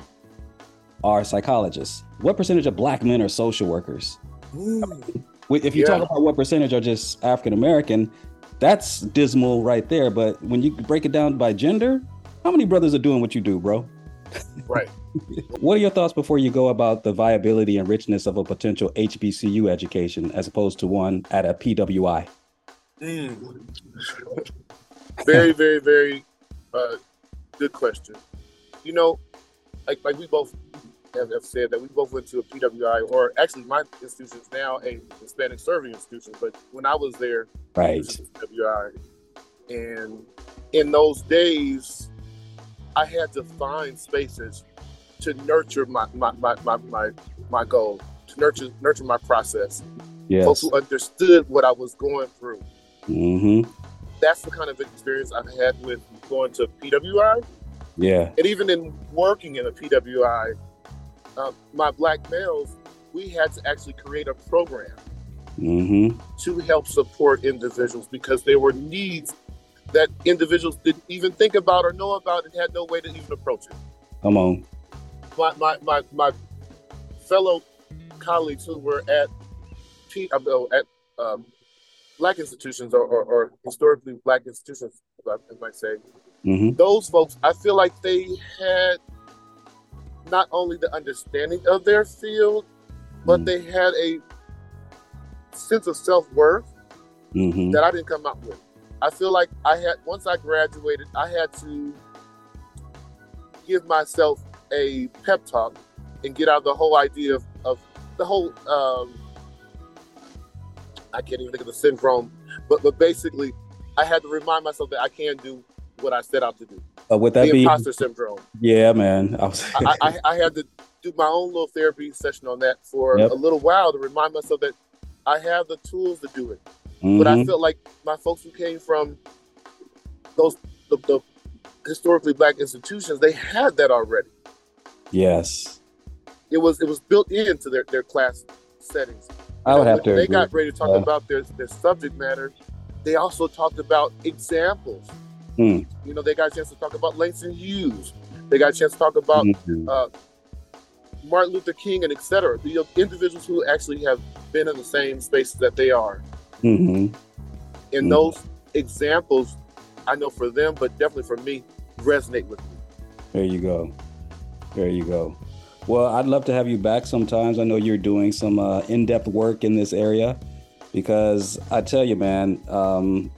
are psychologists? What percentage of black men are social workers? If you Yeah. talk about what percentage are just African American, that's dismal right there. But when you break it down by gender, how many brothers are doing what you do, bro? Right. (laughs) What are your thoughts before you go about the viability and richness of a potential HBCU education as opposed to one at a PWI? Mm. Very, very, very uh, good question. you know, like like we both have, have said that we both went to a PWI, or actually my institution is now a Hispanic serving institution. But when I was there, Right. was PWI, and in those days, I had to find spaces to nurture my my my my my, my goal, to nurture nurture my process. Folks who understood what I was going through. Mm-hmm. That's the kind of experience I've had with going to PWI. Yeah. And even in working in a PWI, uh, my black males, we had to actually create a program Mm-hmm. to help support individuals because there were needs that individuals didn't even think about or know about and had no way to even approach it. Come on. My my my, my fellow colleagues who were at P, uh, at um, black institutions or, or, or historically black institutions, I might say, Mm-hmm. those folks, I feel like they had not only the understanding of their field, but they had a sense of self worth Mm-hmm. that I didn't come up with. I feel like I had once I graduated, I had to give myself a pep talk and get out the whole idea of, of the whole um, I can't even think of the syndrome, but but basically I had to remind myself that I can do what I set out to do. Uh, would that the be? imposter syndrome. Yeah, man. (laughs) I was. I, I, I had to do my own little therapy session on that for Yep. a little while to remind myself that I have the tools to do it. But I Mhm. felt like my folks who came from those the, the historically black institutions, they had that already. Yes. It was it was built into their, their class settings. I would have to They agree. got ready to talk Yeah. about their, their subject matter. They also talked about examples. Hmm. You know, they got a chance to talk about Langston Hughes. They got a chance to talk about Mhm. uh, Martin Luther King and et cetera. The individuals who actually have been in the same spaces that they are. Mm-hmm. And Mhm. those examples, I know for them, but definitely for me, resonate with me. There you go. There you go. Well, I'd love to have you back sometimes. I know you're doing some uh, in-depth work in this area because I tell you, man, um,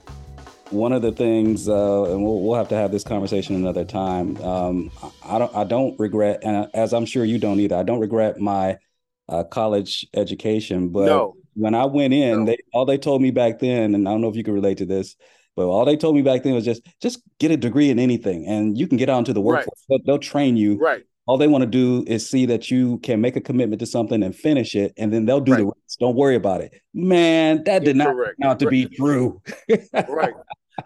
one of the things, uh, and we'll, we'll have to have this conversation another time. Um, I don't, I don't regret, and as I'm sure you don't either. I don't regret my uh, college education, but No. when I went in, they all they told me back then, and I don't know if you can relate to this, but all they told me back then was just just get a degree in anything, and you can get out into the Right. workforce. They'll, they'll train you. Right. All they want to do is see that you can make a commitment to something and finish it, and then they'll do the rest. Don't worry about it, man. That did not turn out to be true. (laughs) right.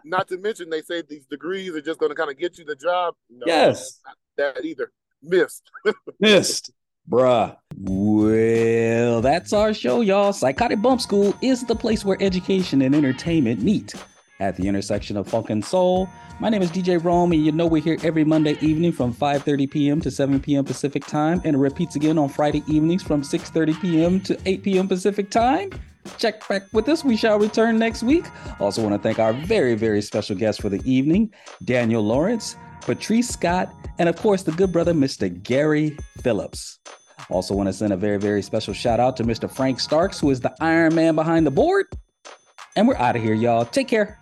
Not to mention, they say these degrees are just going to kind of get you the job. No, Yes. that either. Missed. (laughs) Missed. Bruh. Well, that's our show, y'all. Psychotic Bump School is the place where education and entertainment meet at the intersection of funk and soul. My name is DJ Rome, and you know we're here every Monday evening from 5:30 p.m. to 7 p.m. Pacific time, and it repeats again on Friday evenings from 6:30 p.m. to 8 p.m. Pacific time. Check back with us. We shall return next week. Also, want to thank our very, very special guest for the evening, Daniel Lawrence, Patrice Scott, and of course, the good brother, Mr. Gary Phillips. Also, want to send a very, very special shout out to Mr. Frank Starks, who is the Iron Man behind the board. And we're out of here, y'all. Take care.